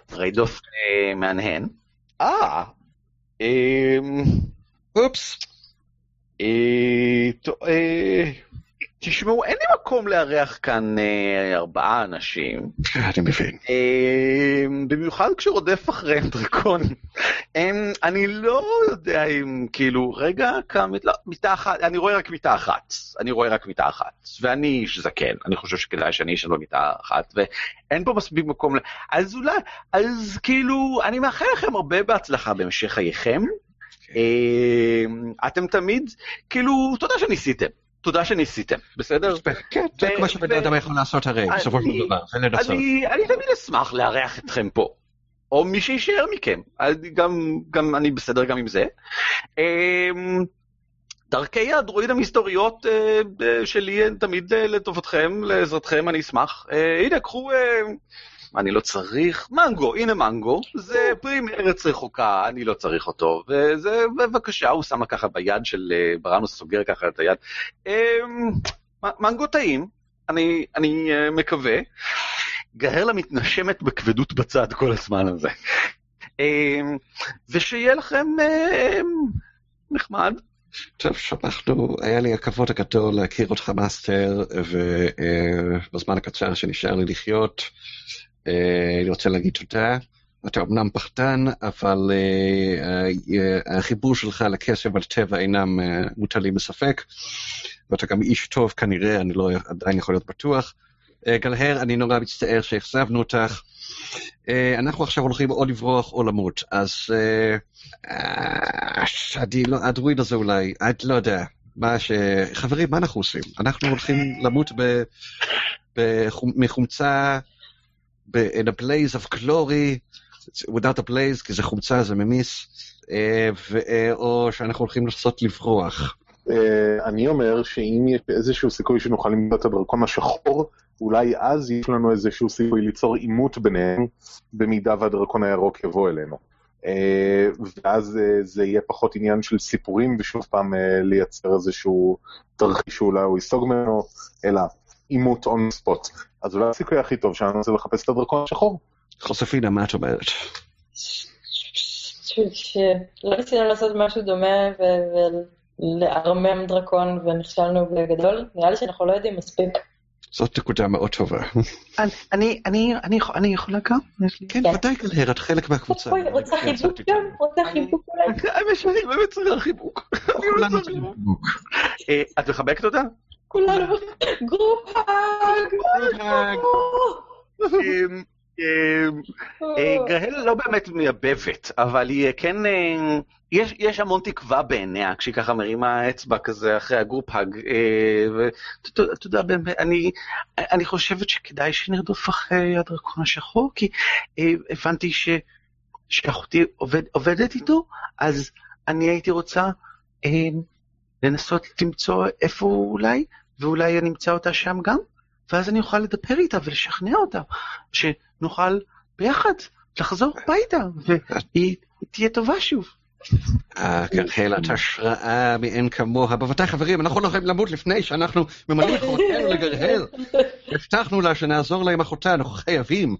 ריידות' אה, מהנהן. אה, אמ, אופס. אה, טוב, אה, תשמעו, אין לי מקום לארח כאן אה, ארבעה אנשים. אני מבין. אה, במיוחד כשרודף אחריהם דרקון. אה, אני לא יודע אם, כאילו, רגע, כמה, לא, מיטה אחת, אני רואה רק מיטה אחת. אני רואה רק מיטה אחת. ואני איש זקן, אני חושב שכדאי שאני אשן במיטה אחת, ואין פה מספיק מקום ל... אז אולי, אז כאילו, אני מאחל לכם הרבה בהצלחה בהמשך חייכם. אה, אתם תמיד, כאילו, תודה שניסיתם. תודה שניסיתם, בסדר? כן, זה ו- מה שבן אדם יכול לעשות הרי, בסופו של דבר, זה לנסות. אני, תמיד אשמח לארח אתכם פה, או מי שיישאר מכם, גם, אני בסדר גם עם זה. אמ, דרכי הדרואיד המסתוריות אה, אה, שלי הן תמיד אה, לטובתכם, לעזרתכם, אני אשמח. הנה, קחו, אני לא צריך, מנגו, הנה מנגו, זה פרי מארץ רחוקה, אני לא צריך אותו, וזה, בבקשה, הוא שם ככה ביד של אה, בראנוס, סוגר ככה את היד. אמ, מנגו טעים, אני, אני אה, מקווה. גהרלה מתנשמת בכבדות בצד כל הזמן הזה. אמ, ושיהיה לכם אה, נחמד. טוב, שאנחנו, היה לי הכבוד הגדול להכיר אותך מאסטר, ובזמן הקצר שנשאר לי לחיות, אה, אני רוצה להגיד תודה. אתה אמנם פחדן, אבל אה, אה, החיבור שלך לקסם ולטבע אינם אה, מוטלים בספק, ואתה גם איש טוב כנראה, אני לא עדיין יכול להיות בטוח. אה, גלהר, אני נורא מצטער שאכזבנו אותך. אה, אנחנו עכשיו הולכים או לברוח או למות, אז אה, אה, לא, הדרואיד הזה אולי, אני לא יודע. מה ש... חברים, מה אנחנו עושים? אנחנו הולכים למות. מחומצה. In a blaze of glory, without a blaze, כי זה חומצה, זה ממיס, אה. אה, או שאנחנו הולכים לנסות לברוח. אה, אני אומר שאם יש איזשהו סיכוי שנוכל למצוא את הדרקון השחור, אולי אז יש לנו איזשהו סיכוי ליצור עימות ביניהם, במידה והדרקון הירוק יבוא אלינו. ואז זה יהיה פחות עניין של סיפורים, ושוב פעם לייצר איזשהו תרחיש שאולי הוא ייסוג ממנו, אלא עימות און ספוט. אז אולי הסיכוי הכי טוב שלנו זה לחפש את הדרקון השחור. חוספינה, מה את אומרת? שלא ניסינו לעשות משהו דומה ולערמם דרקון ונכשלנו בגדול, נראה לי שאנחנו לא יודעים מספיק. זאת נקודה מאוד טובה. אני, אני, אני, אני, אני יכולה גם? כן, כן. ודאי גלהר, את חלק מהקבוצה. אוי, רוצה חיבוק גם? רוצה חיבוק אולי? האמת שאני באמת צריך חיבוק. אני לא כולנו צריך. חיבוק. אה, את מחבקת אותה? כולנו group hug! אה, גהל לא באמת מייבבת, אבל היא אה, כן, אה, יש, יש המון תקווה בעיניה כשהיא ככה מרימה אצבע כזה אחרי ה group hug. ואתה יודע, אני, אני חושבת שכדאי שנרדוף אחרי הדרקון השחור, כי אה, הבנתי ש, שאחותי עובד, עובדת איתו, אז אני הייתי רוצה אה, לנסות למצוא איפה הוא אולי, ואולי אני אמצא אותה שם גם, ואז אני אוכל לדבר איתה ולשכנע אותה, שנוכל ביחד לחזור הביתה, והיא תהיה טובה שוב. גרהלת השראה מאין כמוה. בוודאי חברים, אנחנו לא יכולים למות לפני שאנחנו ממלאים חובתנו לגרהל. הבטחנו לה שנעזור לה עם אחותה, אנחנו חייבים.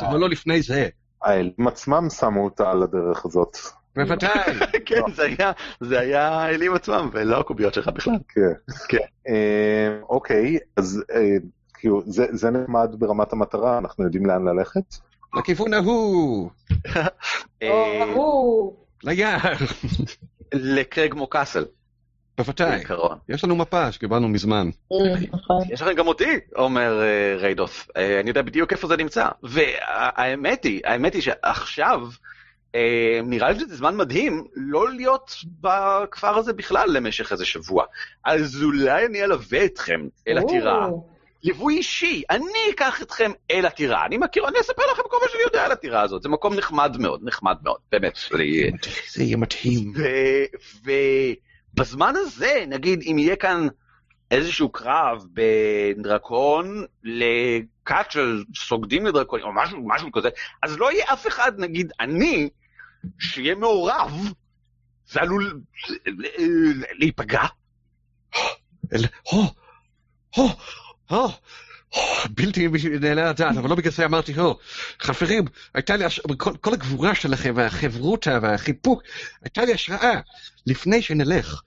אבל לא לפני זה. האלים עצמם שמו אותה על הדרך הזאת. בוודאי. כן, זה היה, זה היה האלים עצמם, ולא הקוביות שלך בכלל. כן. כן. אה, אוקיי, אז אה, כאילו, זה זה נחמד ברמת המטרה, אנחנו יודעים לאן ללכת? לכיוון ההוא, אה, או, ליער. לקרג מוקאסל, בוודאי. יש לנו מפה שקיבלנו מזמן. נכון. יש לכם גם אותי, אומר אה, ריידוף. אני יודע בדיוק איפה זה נמצא. והאמת היא, האמת היא שעכשיו, אה, נראה לי שזה זמן מדהים לא להיות בכפר הזה בכלל למשך איזה שבוע. אז אולי אני אלווה אתכם אל הטירה. ליווי אישי, אני אקח אתכם אל הטירה. אני מכיר, אני אספר לכם כל מה שאני יודע על הטירה הזאת. זה מקום נחמד מאוד, נחמד מאוד, באמת. זה יהיה מדהים. ובזמן הזה, נגיד, אם יהיה כאן איזשהו קרב בין דרקון לכת של סוגדים לדרקונים, או משהו, משהו כזה, אז לא יהיה אף אחד, נגיד, אני, שיהיה מעורב, זה עלול להיפגע. הו, הו, בלתי נעלה לדעת, אבל לא בגלל זה אמרתי הו. חברים, הייתה לי, כל, הגבורה שלכם והחברותה והחיפוק, הייתה לי השראה. לפני שנלך,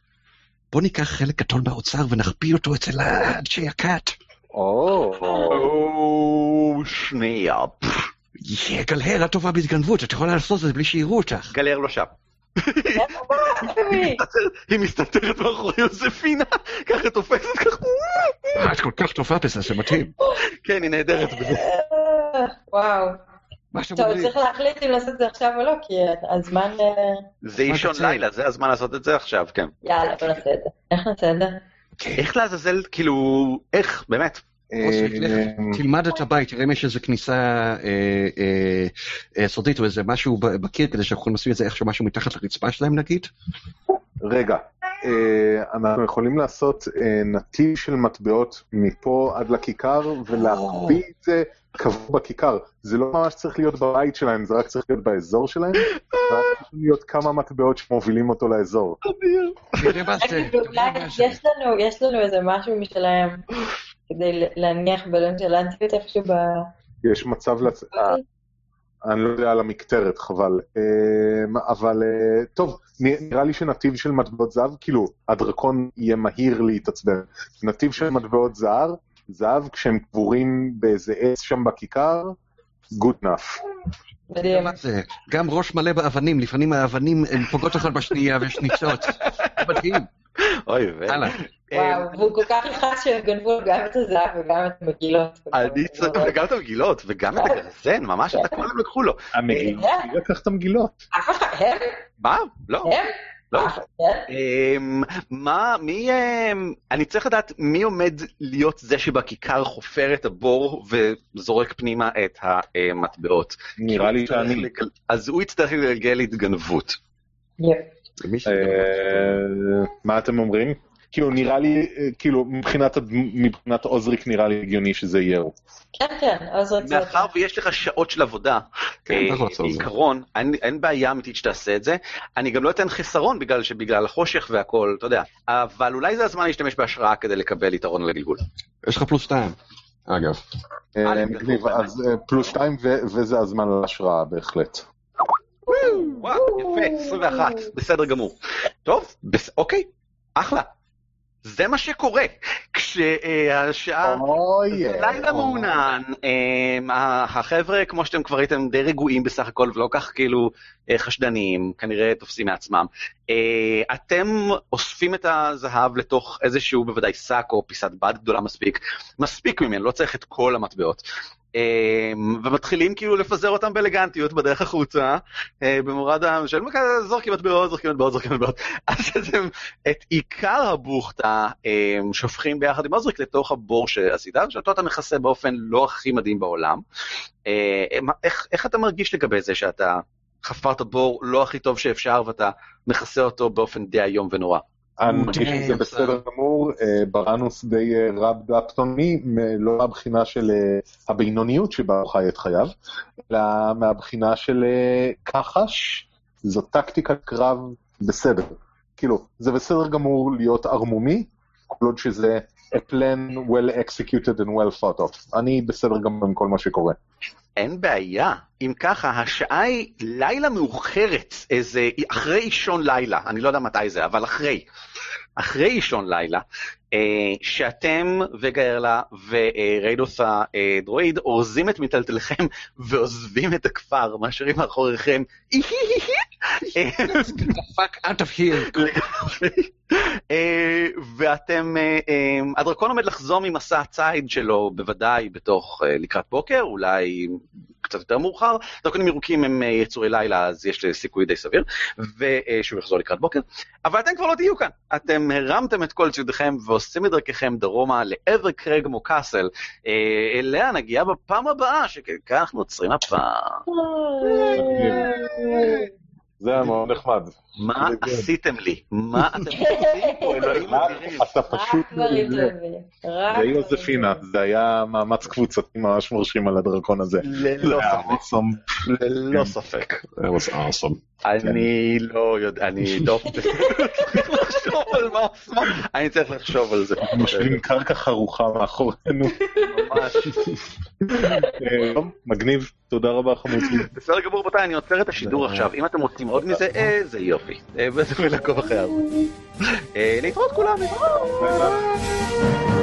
בוא ניקח חלק גדול מהאוצר ונחביא אותו אצל אנשי הכת. או, או, שנייה. יהיה גלהר הטובה בהתגנבות, את יכולה לעשות את זה בלי שיראו אותך. גלר לא שם. היא מסתתרת מאחורי יוזפינה, ככה תופסת ככה. אה, את כל כך טובה בזה, זה מדהים. כן, היא נהדרת בזה. וואו. טוב. צריך להחליט אם לעשות את זה עכשיו או לא, כי הזמן... אה, זה אישון. לילה, זה הזמן לעשות את זה עכשיו, כן. יאללה, בוא נעשה את זה. איך נעשה את זה? איך לעזאזל, כאילו, איך, באמת. לך, אה, תלמד את הבית, תראה אם יש איזה כניסה אה, אה, אה, סודית או איזה משהו בקיר כדי שאנחנו לשים את זה איכשהו משהו מתחת לרצפה שלהם נגיד. רגע, אה, אנחנו יכולים לעשות אה, נתיב של מטבעות מפה עד לכיכר ולהקפיא את זה קבוע בכיכר. זה לא ממש צריך להיות בבית שלהם, זה רק צריך להיות באזור שלהם. ואז צריכים להיות כמה מטבעות שמובילים אותו לאזור. יש לנו איזה משהו משלהם כדי להניח בלון של אנטיות איפשהו ב... יש מצב לצ... אה, אני לא יודע על המקטרת, חבל. אה, אבל אה, טוב, נראה לי שנתיב של מטבעות זהב, כאילו, הדרקון יהיה מהיר להתעצבן. נתיב של מטבעות זהב, זהב כשהם קבורים באיזה עץ שם בכיכר, good enough. מדהים. גם ראש מלא באבנים, לפעמים האבנים הן פוגעות אחת בשנייה ויש ניצות. מדהים, אוי, ו... וואו, והוא כל כך יכעס שהם גנבו לו גם את הזהב וגם את המגילות. אני צריך וגם את המגילות, וגם את הגרזן, ממש את הכל הם לקחו לו. המגילות, אה. מי לקח את המגילות? אף אחד, הם? מה? לא. הם? לא. אחד, כן? אמ, מה, מי, אמ, אני צריך לדעת מי עומד להיות זה שבכיכר חופר את הבור וזורק פנימה את המטבעות. נראה לי שאני. אז הוא יצטרך לגלגל התגנבות. ש- אה, מה אתם אומרים? כאילו נראה לי, אה, כאילו מבחינת מבחינת עוזריק נראה לי הגיוני שזה יהיה הוא. כן, כן, רצה. מאחר ויש לך שעות של עבודה, כן, אה. בעיקרון, אין, אין בעיה אמיתית שתעשה את זה, אני גם לא אתן חיסרון בגלל שבגלל החושך והכל, אתה יודע, אבל אולי זה הזמן להשתמש בהשראה כדי לקבל יתרון על הגלגול. יש לך פלוס שתיים. אגב. אה, מגניב. אז פלוס שתיים ו- וזה הזמן להשראה בהחלט. וואו, יפה, 21, בסדר גמור. טוב, בס... אוקיי, אחלה. זה מה שקורה כשהשעה... אוי, זה לילה מעונן, אמ, החבר'ה, כמו שאתם כבר ראיתם, די רגועים בסך הכל, ולא כך כאילו אה, חשדניים, כנראה תופסים מעצמם. אה, אתם אוספים את הזהב לתוך איזשהו בוודאי שק או פיסת בד גדולה מספיק, מספיק ממנו, לא צריך את כל המטבעות. אמ, ומתחילים כאילו לפזר אותם באלגנטיות בדרך החוצה, אה, במורד. של זורקים מטבעות, זורקים מטבעות, זורקים מטבעות. אז אתם את עיקר הבוכטה אמ, שופכים ביחד עם עוזריק לתוך הבור שעשית, שאותו אתה מכסה באופן לא הכי מדהים בעולם. אה, איך, איך אתה מרגיש לגבי זה שאתה חפרת בור לא הכי טוב שאפשר ואתה מכסה אותו באופן די איום ונורא? אני מרגיש שזה בסדר גמור, אה, בראנוס די אה, רב דפטוני, לא מהבחינה של אה, הבינוניות שבה הוא חי את חייו, אלא מהבחינה של כחש זו טקטיקת קרב בסדר. כאילו, זה בסדר גמור להיות ערמומי, כל עוד שזה a plan well executed and well thought of. אני בסדר גם עם כל מה שקורה. אין בעיה. אם ככה, השעה היא לילה מאוחרת, איזה, אחרי אישון לילה, אני לא יודע מתי זה, אבל אחרי. אחרי אישון לילה, שאתם וגארלה וריידוס הדרואיד אורזים את מיטלטלכם ועוזבים את הכפר, משאירים מאחוריכם. fuck out of here. אה, ואתם, אה, אה, הדרקון עומד לחזום ממסע הציד שלו בוודאי בתוך אה, לקראת בוקר, אולי קצת יותר מאוחר. דרקונים ירוקים הם אה, יצורי לילה, אז יש סיכוי די סביר, ושהוא יחזור לקראת בוקר. אבל אתם כבר לא תהיו כאן. אתם הרמתם את כל ציודכם ועושים את דרככם דרומה לעבר קרגמו קאסל, אה, אליה נגיע בפעם הבאה, שכך אנחנו עוצרים הפעם. זה היה מאוד נחמד. מה עשיתם לי? מה אתם עושים פה, אלוהים אדירים? אתה רק פשוט... דברים טובים. רק זה דברים יוזפינה, טובים. זה היה מאמץ קבוצתי ממש מרשים על הדרקון הזה. ללא ספק. ללא ספק. That was awesome. אני לא יודע, אני לא... צריך לחשוב על מה עושים. אני צריך לחשוב על זה. משלים קרקע חרוכה מאחורינו. ממש. אה, מגניב, תודה רבה חמוצים. בסדר גמור, רבותיי, אני עוצר את השידור עכשיו. אם אתם רוצים עוד מזה, איזה יופי. אה, ותוכלו לעקוב אחרי הערוץ. אה, להתראות כולם. להתראות.